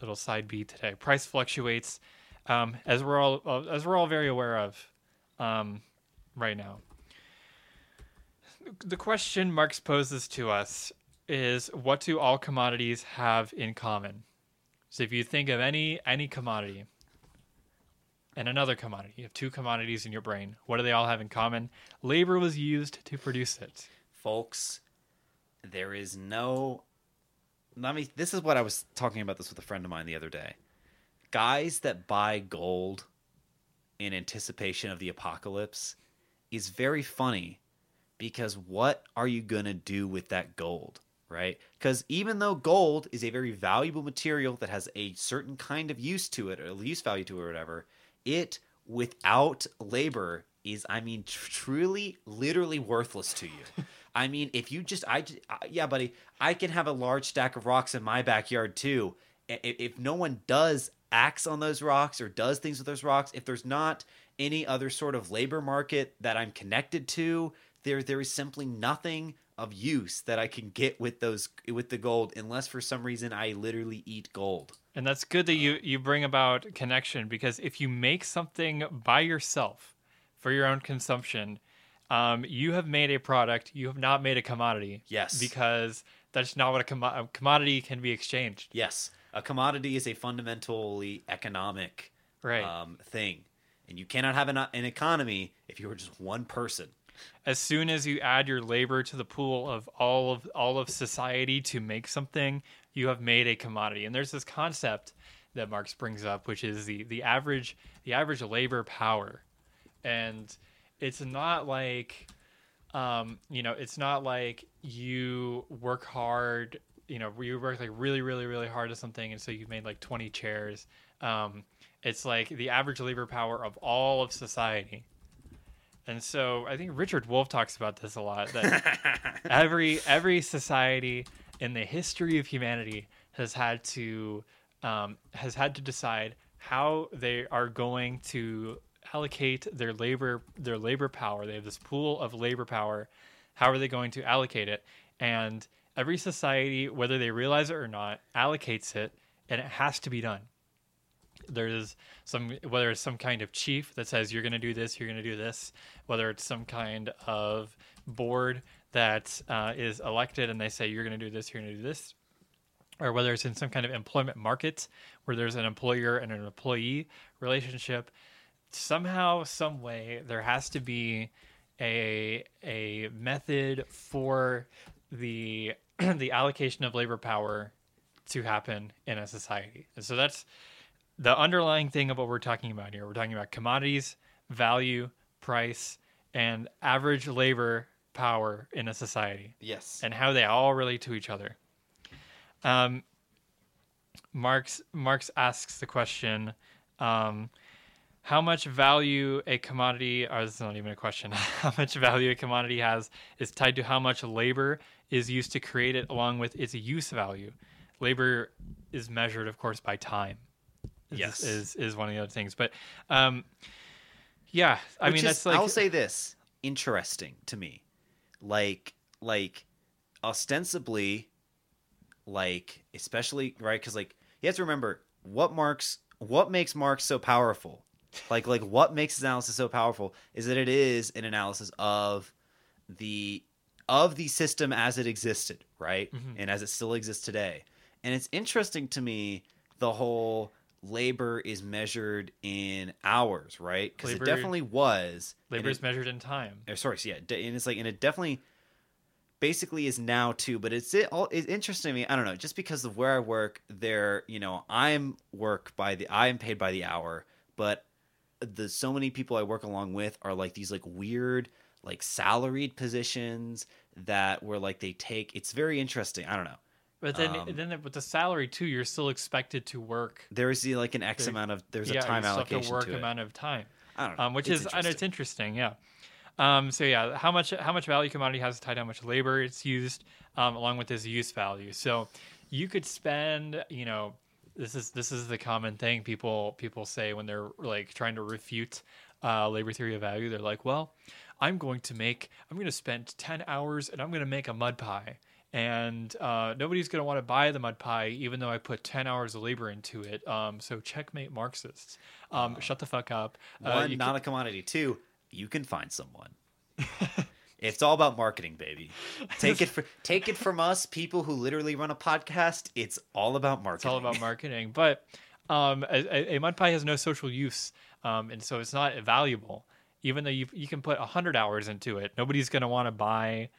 little side B today. Price fluctuates, um, as we're all uh, as we're all very aware of um, right now. The question Marx poses to us is, what do all commodities have in common? So if you think of any any commodity and another commodity, you have two commodities in your brain. What do they all have in common? Labor was used to produce it. folks. There is no. Let me. This is what I was talking about this with a friend of mine the other day. Guys that buy gold in anticipation of the apocalypse is very funny because what are you going to do with that gold, right? Because even though gold is a very valuable material that has a certain kind of use to it or use value to it or whatever, it without labor is, I mean, tr- truly, literally worthless to you. I mean, if you just, I, yeah, buddy, I can have a large stack of rocks in my backyard too. If, if no one does acts on those rocks or does things with those rocks, if there's not any other sort of labor market that I'm connected to, there there is simply nothing of use that I can get with those with the gold unless for some reason I literally eat gold. And that's good that you uh. you bring about connection because if you make something by yourself for your own consumption, um, you have made a product. You have not made a commodity. Yes. because that's not what a, commo- a commodity can be exchanged. Yes, a commodity is a fundamentally economic Right. um, thing, and you cannot have an, an economy if you are just one person. as soon as you add your labor to the pool of all of all of society to make something, you have made a commodity. And there's this concept that Marx brings up, which is the the average the average labor power, and it's not like um, you know, it's not like you work hard, you know, you work like really, really, really hard at something, and so you've made like 20 chairs. Um, it's like the average labor power of all of society. And so I think Richard Wolff talks about this a lot that every every society in the history of humanity has had to um, has had to decide how they are going to allocate their labor their labor power. They have this pool of labor power. How are they going to allocate it? And every society, whether they realize it or not, allocates it, and it has to be done. There's some whether it's some kind of chief that says you're going to do this, you're going to do this, whether it's some kind of board that uh, is elected and they say you're going to do this, you're going to do this, or whether it's in some kind of employment market where there's an employer and an employee relationship somehow some way there has to be a a method for the the allocation of labor power to happen in a society and so that's the underlying thing of what we're talking about here we're talking about commodities value price and average labor power in a society Yes. and how they all relate to each other. Um, Marx Marx asks the question, um, how much value a commodity, or this is not even a question, how much value a commodity has is tied to how much labor is used to create it, along with its use value. Labor is measured, of course, by time. Is- Yes. is is one of the other things, but um, yeah, I Which mean is- that's like I'll say this interesting to me, like like ostensibly, like especially right because like you have to remember what Marx what makes Marx so powerful, like like what makes his analysis so powerful is that it is an analysis of the of the system as it existed, right, Mm-hmm. and as it still exists today, and it's interesting to me the whole labor is measured in hours right because it definitely was labor is measured in time. or sorry, so yeah, and it's like, and it definitely, basically, is now too. But it's it all it's interesting to me. I don't know, just because of where I work, there, you know, I'm work by the I am paid by the hour, but the so many people I work along with are like these like weird like salaried positions that where like they take. It's very interesting. I don't know. But then, Um, then with the salary too, you're still expected to work. There is the, like an X There- amount of there's yeah, a time you still have allocation to work to it. amount of time, I don't know. um, which It's is and it's interesting. Yeah. Um, so yeah, how much how much value commodity has tied how much labor it's used, um, along with its use value. So you could spend, you know, this is this is the common thing people people say when they're like trying to refute uh, labor theory of value. They're like, well, I'm going to make I'm going to spend ten hours and I'm going to make a mud pie. And uh, nobody's going to want to buy the mud pie, even though I put 10 hours of labor into it. Um, so, checkmate Marxists. Um, shut the fuck up. Uh, One, not a commodity. Two, you can find someone. it's all about marketing, baby. Take it for take it from us, people who literally run a podcast. It's all about marketing. It's all about marketing. But um, a, a mud pie has no social use, um, and so it's not valuable. Even though you you can put hundred hours into it, nobody's going to want to buy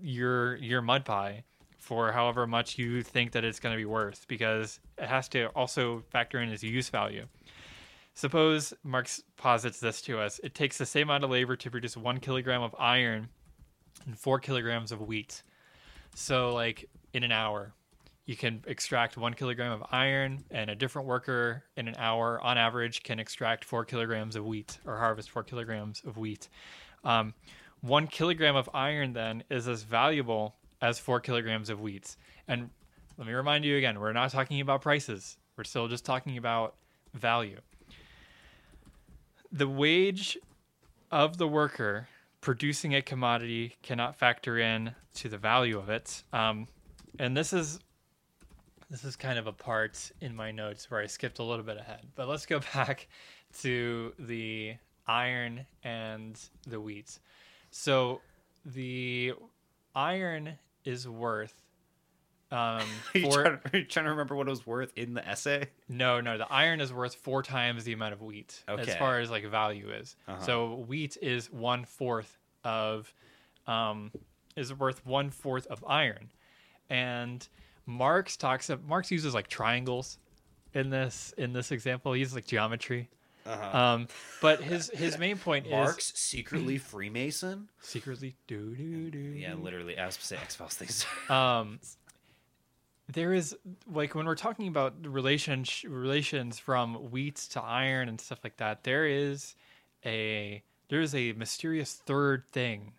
your your mud pie for however much you think that it's going to be worth because it has to also factor in its use value. Suppose Marx posits this to us: it takes the same amount of labor to produce one kilogram of iron and four kilograms of wheat. So, like in an hour, you can extract one kilogram of iron, and a different worker in an hour, on average, can extract four kilograms of wheat or harvest four kilograms of wheat. Um, one kilogram of iron then is as valuable as four kilograms of wheat. And let me remind you again, we're not talking about prices. We're still just talking about value. The wage of the worker producing a commodity cannot factor in to the value of it. Um, and this is this is kind of a part in my notes where I skipped a little bit ahead. But let's go back to the iron and the wheat. So the iron is worth um Are you, four, trying, are you trying to remember what it was worth in the essay? no, no, the iron is worth four times the amount of wheat as far as like value is. Uh-huh. So wheat is one fourth of, um, is worth one fourth of iron, and Marx talks. Of, Marx uses like triangles in this in this example. He uses like geometry. Uh-huh. Um, but his his main point is Marx secretly Freemason. secretly do do do. Yeah, literally. I was to say X Files things. um there is like when we're talking about the relation relations from wheat to iron and stuff like that there is a there is a mysterious third thing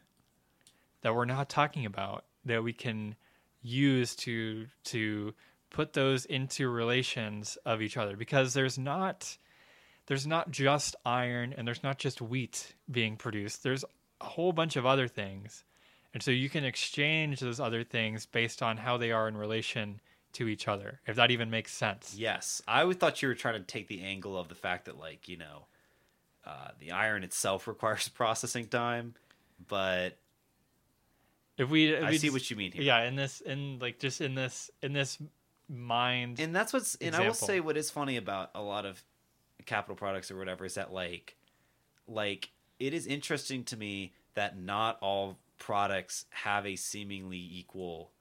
that we're not talking about that we can use to to put those into relations of each other because there's not there's not just iron and there's not just wheat being produced. There's a whole bunch of other things. And so you can exchange those other things based on how they are in relation to each other, if that even makes sense. Yes, I always thought you were trying to take the angle of the fact that, like, you know, uh, the iron itself requires processing time, but If we, if I we see just- what you mean here. Yeah, in this, in like just in this, in this mind. and that's what's and I will say what is funny about a lot of capital products or whatever is that like like it is interesting to me that not all products have a seemingly equal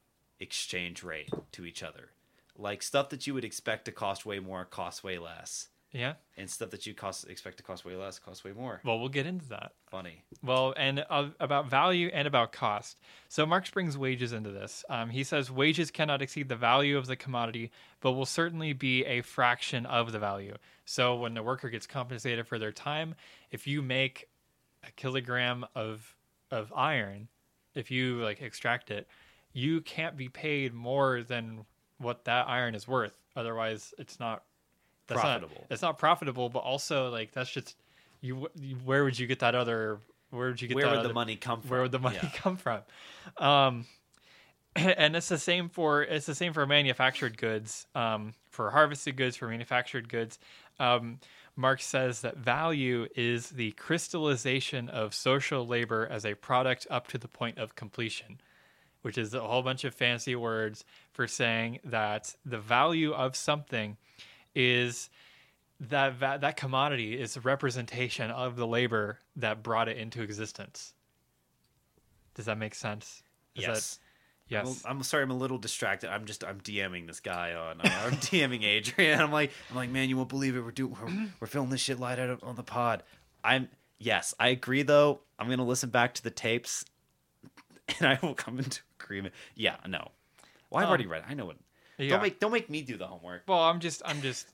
exchange rate to each other. Like stuff that you would expect to cost way more costs way less, yeah. and stuff that you cost expect to cost way less costs way more. Well, we'll get into that. Funny. Well, and uh, about value and about cost. So Marx brings wages into this. Um, he says wages cannot exceed the value of the commodity, but will certainly be a fraction of the value. So when the worker gets compensated for their time, if you make a kilogram of of iron, if you like extract it, you can't be paid more than what that iron is worth. Otherwise, it's not that's not- Profitable. it's not profitable, but also like that's just you. Where would you get that other? Where would you get Where would other, the money come from? Where would the money Yeah. come from? Um, and it's the same for it's the same for manufactured goods, um, for harvested goods, for manufactured goods. Um, Marx says that value is the crystallization of social labor as a product up to the point of completion, which is a whole bunch of fancy words for saying that the value of something is that that commodity is a representation of the labor that brought it into existence. Does that make sense? Is yes. Yes. I'm, I'm sorry, I'm a little distracted. I'm just I'm DMing this guy on. I'm DMing Adrian. I'm like I'm like, man, you won't believe it. We're doing we're, we're filming this shit light out on the pod. I'm yes, I agree though. I'm gonna listen back to the tapes, and I will come into agreement. Yeah, no. Well, I've Um, already read. it. I know it. yeah. Don't make don't make me do the homework. well, I'm just I'm just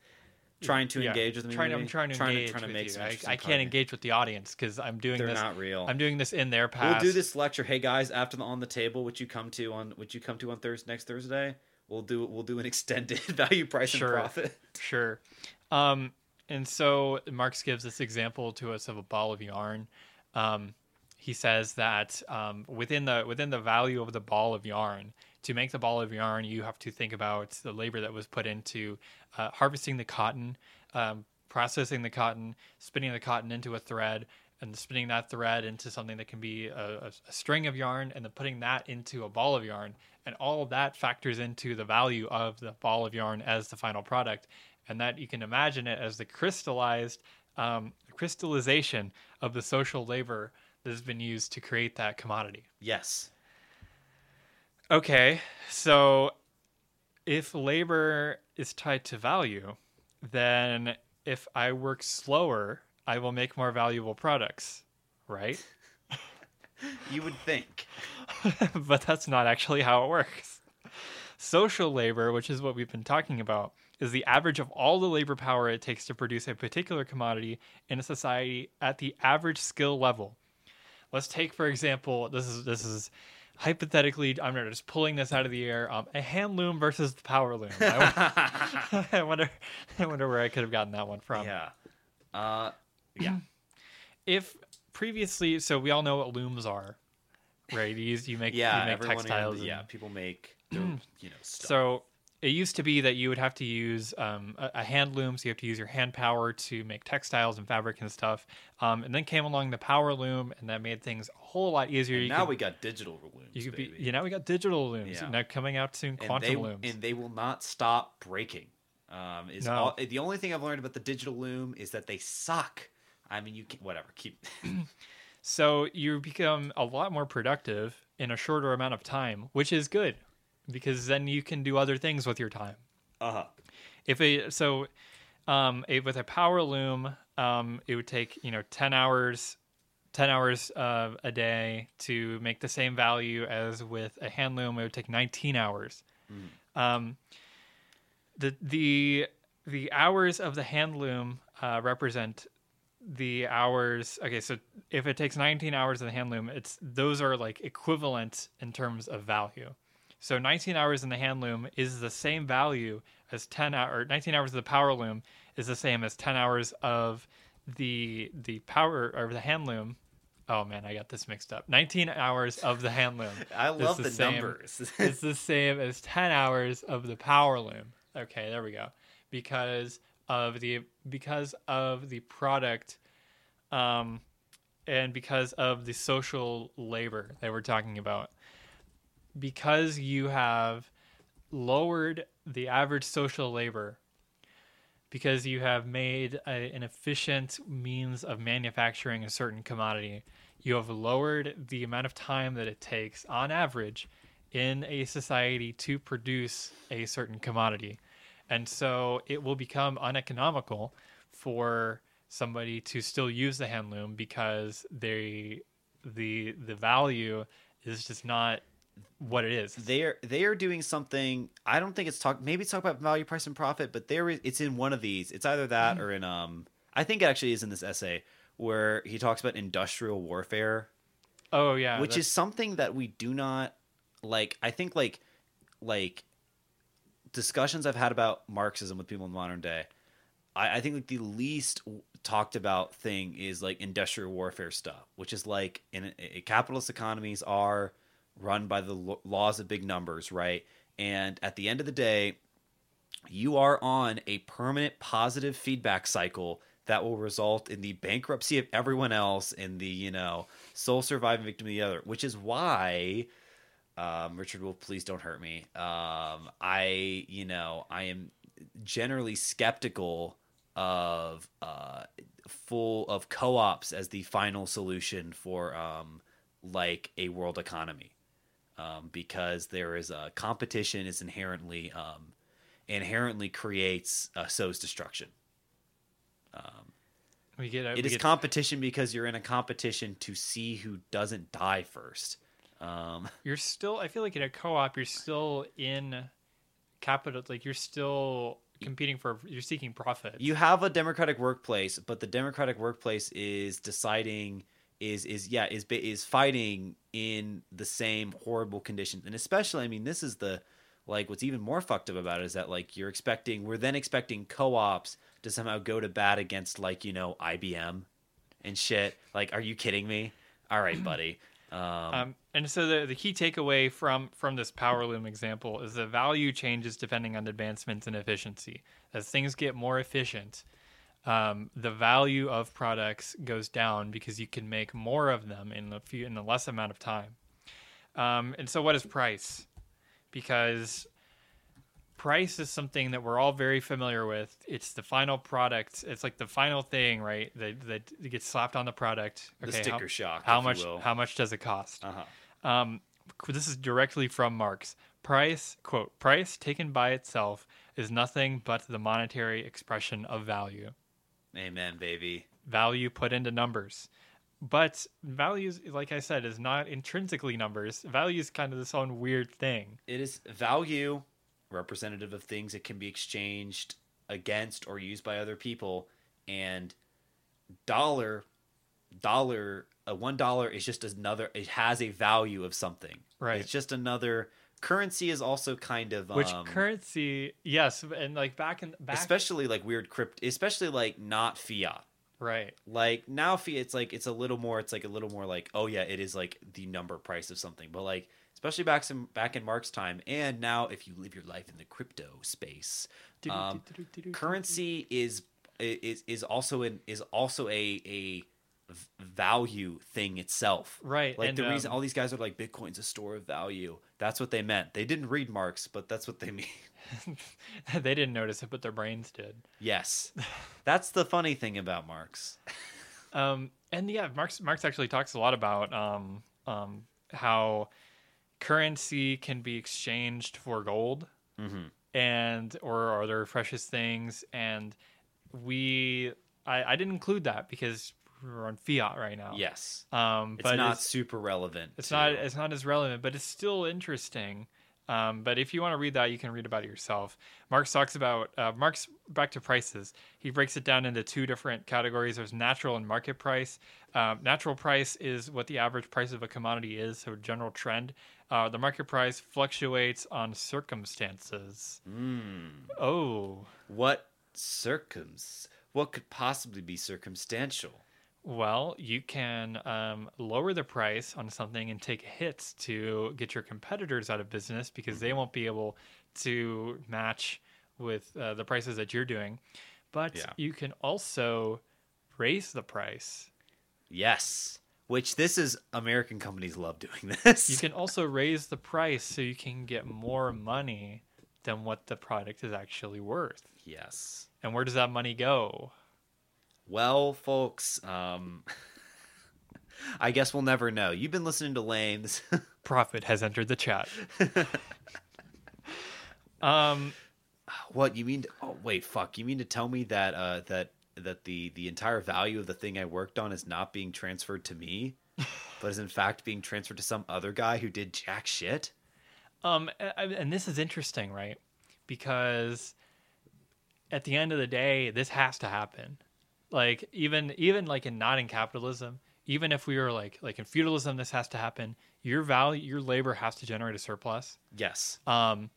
Trying to yeah, engage with me. Trying. I'm trying to trying engage to, trying to make you. I, I can't engage with the audience because I'm doing They're this. not real. I'm doing this in their past. We'll do this lecture. Hey guys, after the on the table, which you come to on which you come to on Thursday next Thursday, we'll do we'll do an extended value price Sure. and profit. Sure. Um, and so Marx gives this example to us of a ball of yarn. Um, he says that um, within the within the value of the ball of yarn, to make the ball of yarn, you have to think about the labor that was put into uh, harvesting the cotton, um, processing the cotton, spinning the cotton into a thread, and spinning that thread into something that can be a, a, string of yarn, and then putting that into a ball of yarn, and all of that factors into the value of the ball of yarn as the final product, and that you can imagine it as the crystallized um, crystallization of the social labor that has been used to create that commodity. Yes. Okay, so if labor is tied to value, then if I work slower, I will make more valuable products, right? You would think. but that's not actually how it works. Social labor, which is what we've been talking about, is the average of all the labor power it takes to produce a particular commodity in a society at the average skill level. Let's take, for example, this is this is hypothetically, I'm just pulling this out of the air. Um, a hand loom versus the power loom. I, I wonder, I wonder where I could have gotten that one from. yeah. Uh, yeah. If previously, so we all know what looms are, right? You you make Yeah. you make textiles. In, yeah. People make you know stuff. So it used to be that you would have to use um, a, a hand loom, so you have to use your hand power to make textiles and fabric and stuff. Um, and then came along the power loom, and that made things a whole lot easier. And you now could, we got digital looms. you could baby. be, you know, we got digital looms Yeah. now coming out soon. and Quantum they, looms. and they will not stop breaking. Um, is No. all, the only thing I've learned about the digital loom is that they suck. I mean, you can whatever keep. So you become a lot more productive in a shorter amount of time, which is good because then you can do other things with your time. Uh huh. if a so um a, with a power loom um it would take you know 10 hours 10 hours uh, a day to make the same value as with a hand loom it would take 19 hours um the the the hours of the hand loom uh, represent the hours okay so if it takes 19 hours of the hand loom it's those are like equivalent in terms of value so 19 hours in the hand loom is the same value as 10 hour, or 19 hours of the power loom is the same as 10 hours of the the power or the hand loom. Oh man, I got this mixed up. 19 hours of the hand loom. I love the the, same- numbers. it's the same as 10 hours of the power loom. Okay, there we go. Because of the because of the product um and because of the social labor that we're talking about. Because you have lowered the average social labor because you have made a, an efficient means of manufacturing a certain commodity. You have lowered the amount of time that it takes, on average, in a society to produce a certain commodity. And so it will become uneconomical for somebody to still use the hand loom because they the the value is just not what it is. they are they are doing something. I don't think it's talk. Maybe it's talk about value, price, and profit. But there, is, it's in one of these. It's either that Mm-hmm. or in um. I think it actually is in this essay where he talks about industrial warfare, Oh yeah, which that's- is something that we do not like. I think like like discussions I've had about Marxism with people in modern day. I, I think like the least talked about thing is like industrial warfare stuff, which is like in a, capitalist economies are run by the laws of big numbers, right? And at the end of the day, you are on a permanent positive feedback cycle that will result in the bankruptcy of everyone else and the you know sole surviving victim of the other which is why um, richard wolff please don't hurt me um, i you know i am generally skeptical of uh, full of co-ops as the final solution for um, like a world economy um, because there is a competition is inherently um, inherently creates uh, sows destruction. we get a, It we is get- competition because you're in a competition to see who doesn't die first. Um, you're still i feel like in a co-op you're still in capital like you're still competing for you're seeking profit you have a democratic workplace, but the democratic workplace is deciding is is yeah is is fighting in the same horrible conditions, and especially I mean this is the like what's even more fucked up about it is that like you're expecting we're then expecting co-ops to somehow go to bat against like you know IBM and shit. Like, are you kidding me? All right, buddy. Um, um, and so the, the key takeaway from from this power loom example is the value changes depending on advancements in efficiency as things get more efficient um, the value of products goes down because you can make more of them in a few in a less amount of time um, and so what is price because price is something that we're all very familiar with. It's the final product. It's like the final thing, right? That that gets slapped on the product. The sticker how, shock, How much? How much does it cost? uh-huh. Um, this is directly from Marx. Price quote price taken by itself is nothing but the monetary expression of value. Amen, baby. Value put into numbers. But values, like I said, is not intrinsically numbers. Value is kind of this own weird thing. It is value representative of things that can be exchanged against or used by other people and dollar dollar a one dollar is just another it has a value of something Right. it's just another currency is also kind of Which um, currency? Yes, and like back in back, especially like weird crypt especially like not fiat right. like now fiat it's like it's a little more it's like a little more like oh yeah it is like the number price of something but like especially back in back in marx's time and now if you live your life in the crypto space um, currency is is is also an is also a a value thing itself. Right, like and, the reason um, all these guys are like bitcoin's a store of value. That's what they meant. They didn't read marx but that's what they mean. They didn't notice it, but their brains did. yes. That's the funny thing about marx. Um, and yeah, Marx Marx actually talks a lot about um, um, how currency can be exchanged for gold and or other precious things, and we I, I didn't include that because we're on fiat right now. yes um, it's but not it's, super relevant it's to- not it's not as relevant, but it's still interesting. Um, but if you want to read that, you can read about it yourself. Marx talks about uh, Marx back to prices. He breaks it down into two different categories. There's natural and market price. Um, natural price is what the average price of a commodity is, so general trend. Uh, the market price fluctuates on circumstances. Hmm. Oh, what Circums. What could possibly be circumstantial? Well, you can um, lower the price on something and take hits to get your competitors out of business because Mm-hmm. they won't be able to match with uh, the prices that you're doing. But Yeah. you can also raise the price. Yes. Which this is American companies love doing this. You can also raise the price so you can get more money than what the product is actually worth. yes. And where does that money go? Well, folks, um, I guess we'll never know. You've been listening to Lames. Profit has entered the chat. um, what you mean? To, oh, wait, fuck! You mean to tell me that uh, that that the the entire value of the thing I worked on is not being transferred to me, but is in fact being transferred to some other guy who did jack shit? Um, and this is interesting, right? Because at the end of the day, this has to happen. Like even even like in not in capitalism, even if we were like like in feudalism, this has to happen. Your value, your labor has to generate a surplus. Yes. Um,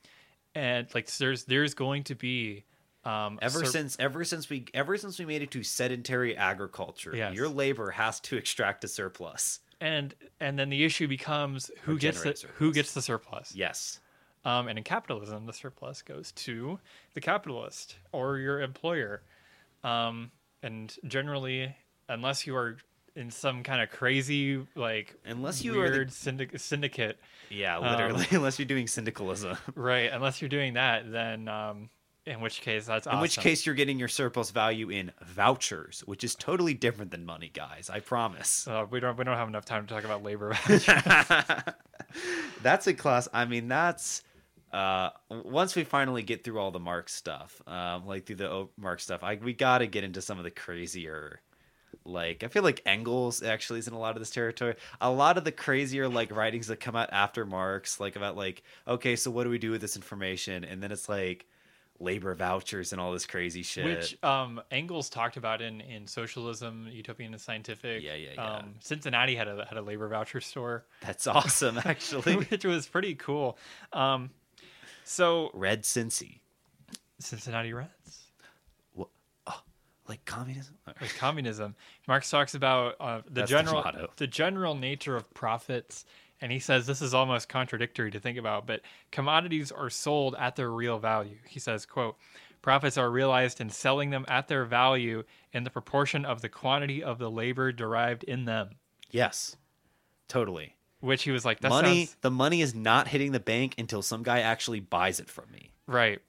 and like there's there's going to be um Ever sur- since ever since we ever since we made it to sedentary agriculture, Yes. your labor has to extract a surplus. and and then the issue becomes who Or gets the generate who gets the surplus. Yes. Um, and in capitalism, the surplus goes to the capitalist or your employer. Um, and generally, unless you are in some kind of crazy, like, Unless you are the- syndic- syndicate, Yeah, Um, literally. Unless you're doing syndicalism. right? Unless you're doing that, then um, in which case that's In which case you're getting your surplus value in vouchers, which is totally different than money, guys. I promise. uh, we don't we don't have enough time to talk about labor. that's a class. I mean, that's uh, once we finally get through all the Marx stuff, um, like through the O- Marx stuff, I we got to get into some of the crazier. Like I feel like Engels actually is in a lot of this territory. A lot of the crazier like writings that come out after Marx, like about like okay, so what do we do with this information? And then it's like labor vouchers and all this crazy shit. Which um, Engels talked about in, in Socialism, Utopian and Scientific. Yeah, yeah, yeah. Um, Cincinnati had a had a labor voucher store, That's awesome, actually. which was pretty cool. Um, so Red Cincy, Cincinnati Reds, what? like communism. like communism. Marx talks about uh, the That's general motto. the general nature of profits, and he says this is almost contradictory to think about. But commodities are sold at their real value. He says, "quote." Profits are realized in selling them at their value in the proportion of the quantity of the labor derived in them. Yes, totally. Which he was like, that money. sounds The money is not hitting the bank until some guy actually buys it from me. right.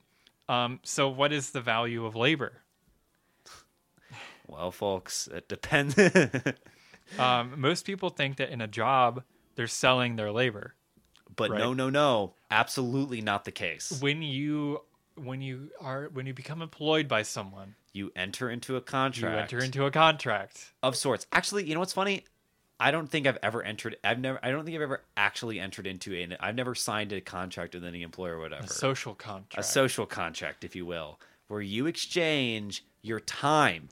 Um, so, what is the value of labor? Well, folks, it depends. Um, most people think that in a job they're selling their labor. but Right. no, no, no. Absolutely not the case. When you when you are when you become employed by someone, You enter into a contract. you enter into a contract. of sorts. Actually, you know what's funny? I don't think I've ever entered. I've never. I don't think I've ever actually entered into an. I've never signed a contract with any employer or whatever. A social contract. a social contract, if you will, where you exchange your time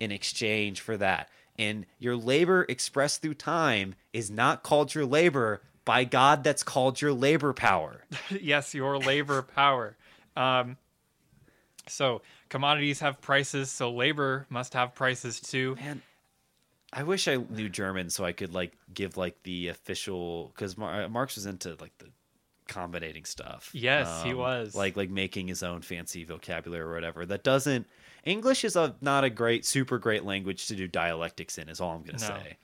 in exchange for that. And your labor expressed through time is not called your labor. By God, that's called your labor power. yes, your labor power. Um, so commodities have prices, so labor must have prices too. Man, I wish I knew German so I could like give like the official because Mar- Marx was into like the combinating stuff. Um, Yes, he was. like like making his own fancy vocabulary or whatever. That doesn't. English is a not a great, super great language to do dialectics in. Is all I'm gonna No. say.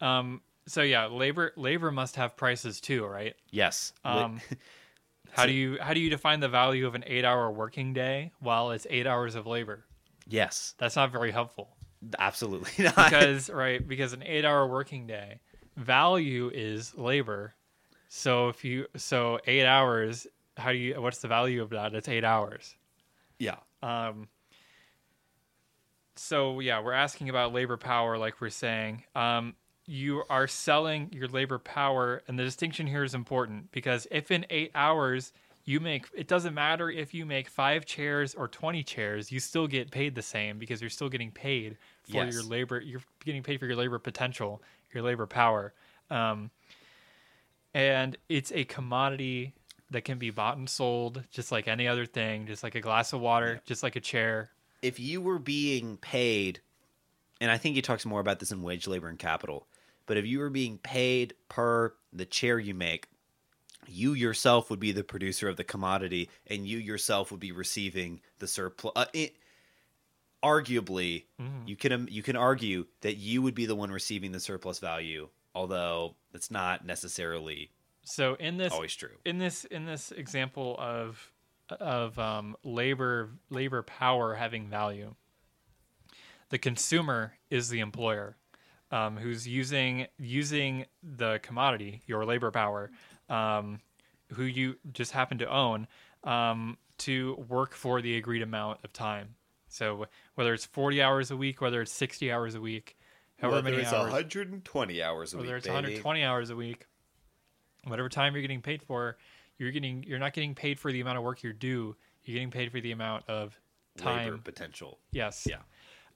Um, so yeah, labor labor must have prices too, right? Yes. Um, how do you how do you define the value of an eight hour working day while it's eight hours of labor? yes. That's not very helpful Absolutely not. because right because an eight hour working day value is labor. So if you so eight hours, how do you what's the value of that? It's eight hours. yeah. Um, so yeah, we're asking about labor power, like we're saying. Um, you are selling your labor power, and the distinction here is important because if in eight hours you make, it doesn't matter if you make five chairs or twenty chairs, you still get paid the same because you're still getting paid for Yes. your labor. You're getting paid for your labor potential, your labor power, um, and it's a commodity that can be bought and sold just like any other thing, just like a glass of water, just like a chair. if you were being paid, and I think he talks more about this in wage labor and capital, but if you were being paid per the chair you make, you yourself would be the producer of the commodity, and you yourself would be receiving the surplus. Uh, it, arguably, Mhm. you can you can argue that you would be the one receiving the surplus value, although that's not necessarily So in this always true. in this in this example of of um, labor labor power having value, the consumer is the employer um, who's using using the commodity, your labor power, um, who you just happen to own, um, to work for the agreed amount of time. So whether it's forty hours a week, whether it's sixty hours a week, however many hours, 120 hours a whether it's 120 hours a week, whatever time you're getting paid for, you're getting you're not getting paid for the amount of work you're due. You're getting paid for the amount of time. labor potential. Yes. Yeah.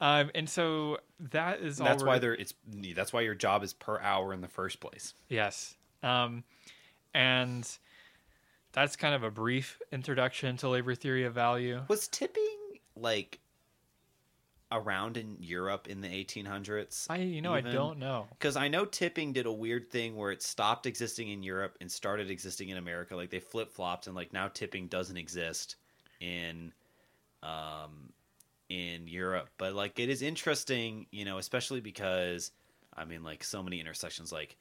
Um, and so that is all. That's why there it's that's why your job is per hour in the first place. Yes. Um, and that's kind of a brief introduction to labor theory of value. Was tipping like around in Europe in the 1800s? I you know I don't know. Because I know tipping did a weird thing where it stopped existing in Europe and started existing in America. Like they flip flopped, and like now tipping doesn't exist in, um, in Europe. But like it is interesting, you know, especially because I mean, like so many intersections, like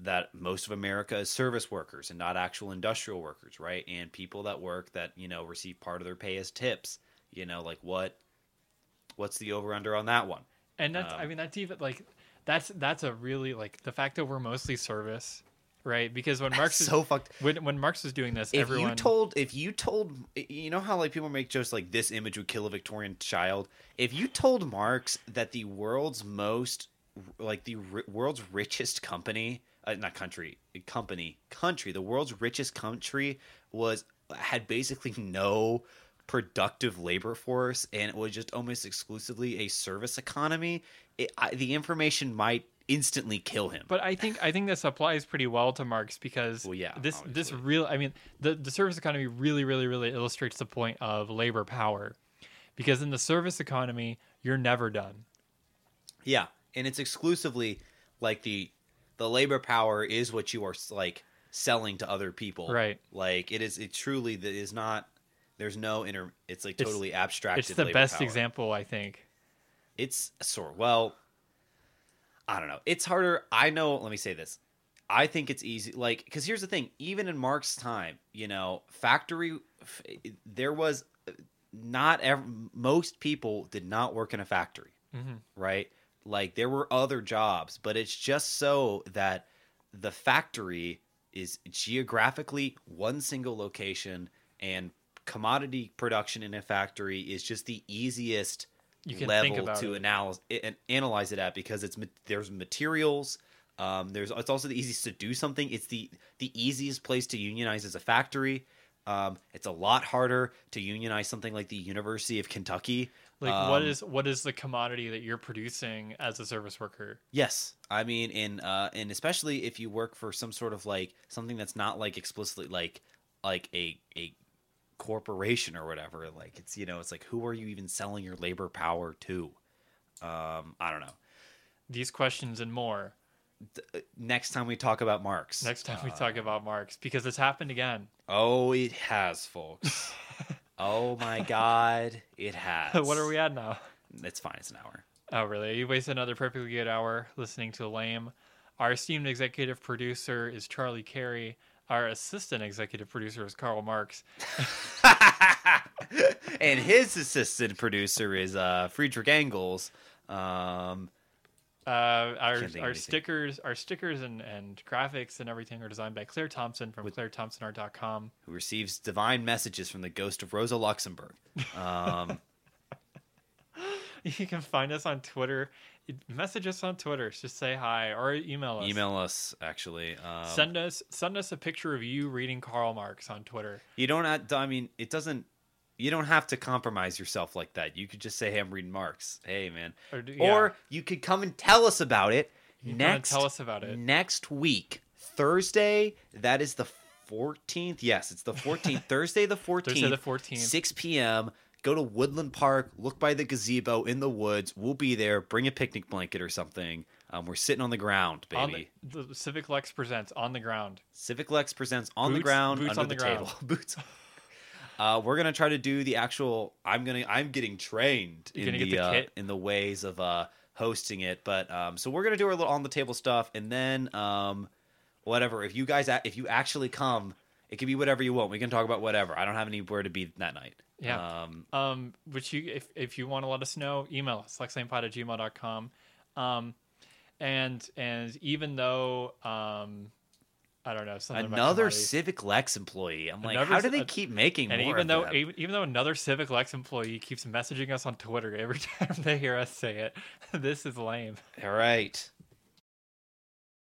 that most of America is service workers and not actual industrial workers, right? And people that work that you know receive part of their pay as tips. You know, like what, what's the over under on that one? And that's I Um, mean that's even like that's that's a really like the fact that we're mostly service, right? Because when Marx is so fucked. when when Marx was doing this, if everyone you told if you told you know how like people make jokes like this image would kill a victorian child if you told marx that the world's most like the ri- world's richest company uh, not country company country. The world's richest country was had basically no productive labor force and it was just almost exclusively a service economy. It, I, the information might instantly kill him. But I think I think this applies pretty well to Marx because Well, yeah, this this real I mean the the service economy really really really illustrates the point of labor power, because in the service economy you're never done. Yeah, and it's exclusively like the the labor power is what you are like selling to other people. Right. Like it is. It truly that is not. There's no inter. It's like It's- totally abstracted. It's the best power. example I think. It's sort well. I don't know. It's harder. I know. Let me say this. I think it's easy. Like because here's the thing. Even in Marx's time, you know, factory. f- There was not ever. Most people did not work in a factory Mhm. right? Like there were other jobs, but it's just so that the factory is geographically one single location and commodity production in a factory is just the easiest level to it. analyze and analyze it at because it's there's materials um, there's it's also the easiest to do something it's the the easiest place to unionize as a factory um, it's a lot harder to unionize something like the University of Kentucky Like what Um, is what is the commodity that you're producing as a service worker? Yes, I mean, in uh, and especially if you work for some sort of like something that's not like explicitly like like a a corporation or whatever. Like it's you know it's like who are you even selling your labor power to? Um, I don't know. These questions and more Next time we talk about Marx. next time we Uh, talk about Marx because it's happened again. Oh, it has, folks. oh my God, it has. what are we at now? It's fine. It's an hour. Oh, really? You wasted another perfectly good hour listening to Lame. Our esteemed executive producer is Charlie Carey. Our assistant executive producer is Karl Marx. and his assistant producer is uh, Friedrich Engels. Um, Uh, our Can't think of our stickers, our stickers and, and graphics and everything are designed by Claire Thompson from ClaireThompsonArt.com. who receives divine messages from the ghost of Rosa Luxemburg. Um, You can find us on Twitter. Message us on Twitter. Just say hi or email us. email us, actually. Um, Send us send us a picture of you reading Karl Marx on Twitter. you don't I mean, it doesn't, you don't have to compromise yourself like that. You could just say, hey, I'm reading Marx. Hey, man. Or, do- Or you could come and tell us about it You can come and next, tell us about it. next week, Thursday. That is the 14th. Yes, it's the 14th. Thursday the 14th. Thursday the 14th. 6 p.m. go to Woodland Park, look by the gazebo in the woods. We'll be there. Bring a picnic blanket or something. Um, we're sitting on the ground, baby. the, the Civic Lex presents on the ground. Civic Lex presents on the ground boots under on the, the table. boots. Uh, we're gonna try to do the actual. I'm gonna. I'm getting trained You're in the, the uh, in the ways of uh, hosting it. But um, so we're gonna do our little on the table stuff, and then um, whatever. If you guys, if you actually come, it can be whatever you want. We can talk about whatever. I don't have anywhere to be that night. Yeah. Um, Um, which you, if, if you want to let us know, email us, lexlamepod at gmail.com. Um, and, and even though, um, I don't know, something another Civic Lex employee. I'm like, how do they keep making and more? even though even, even though another Civic Lex employee keeps messaging us on Twitter every time they hear us say it, this is lame. All right.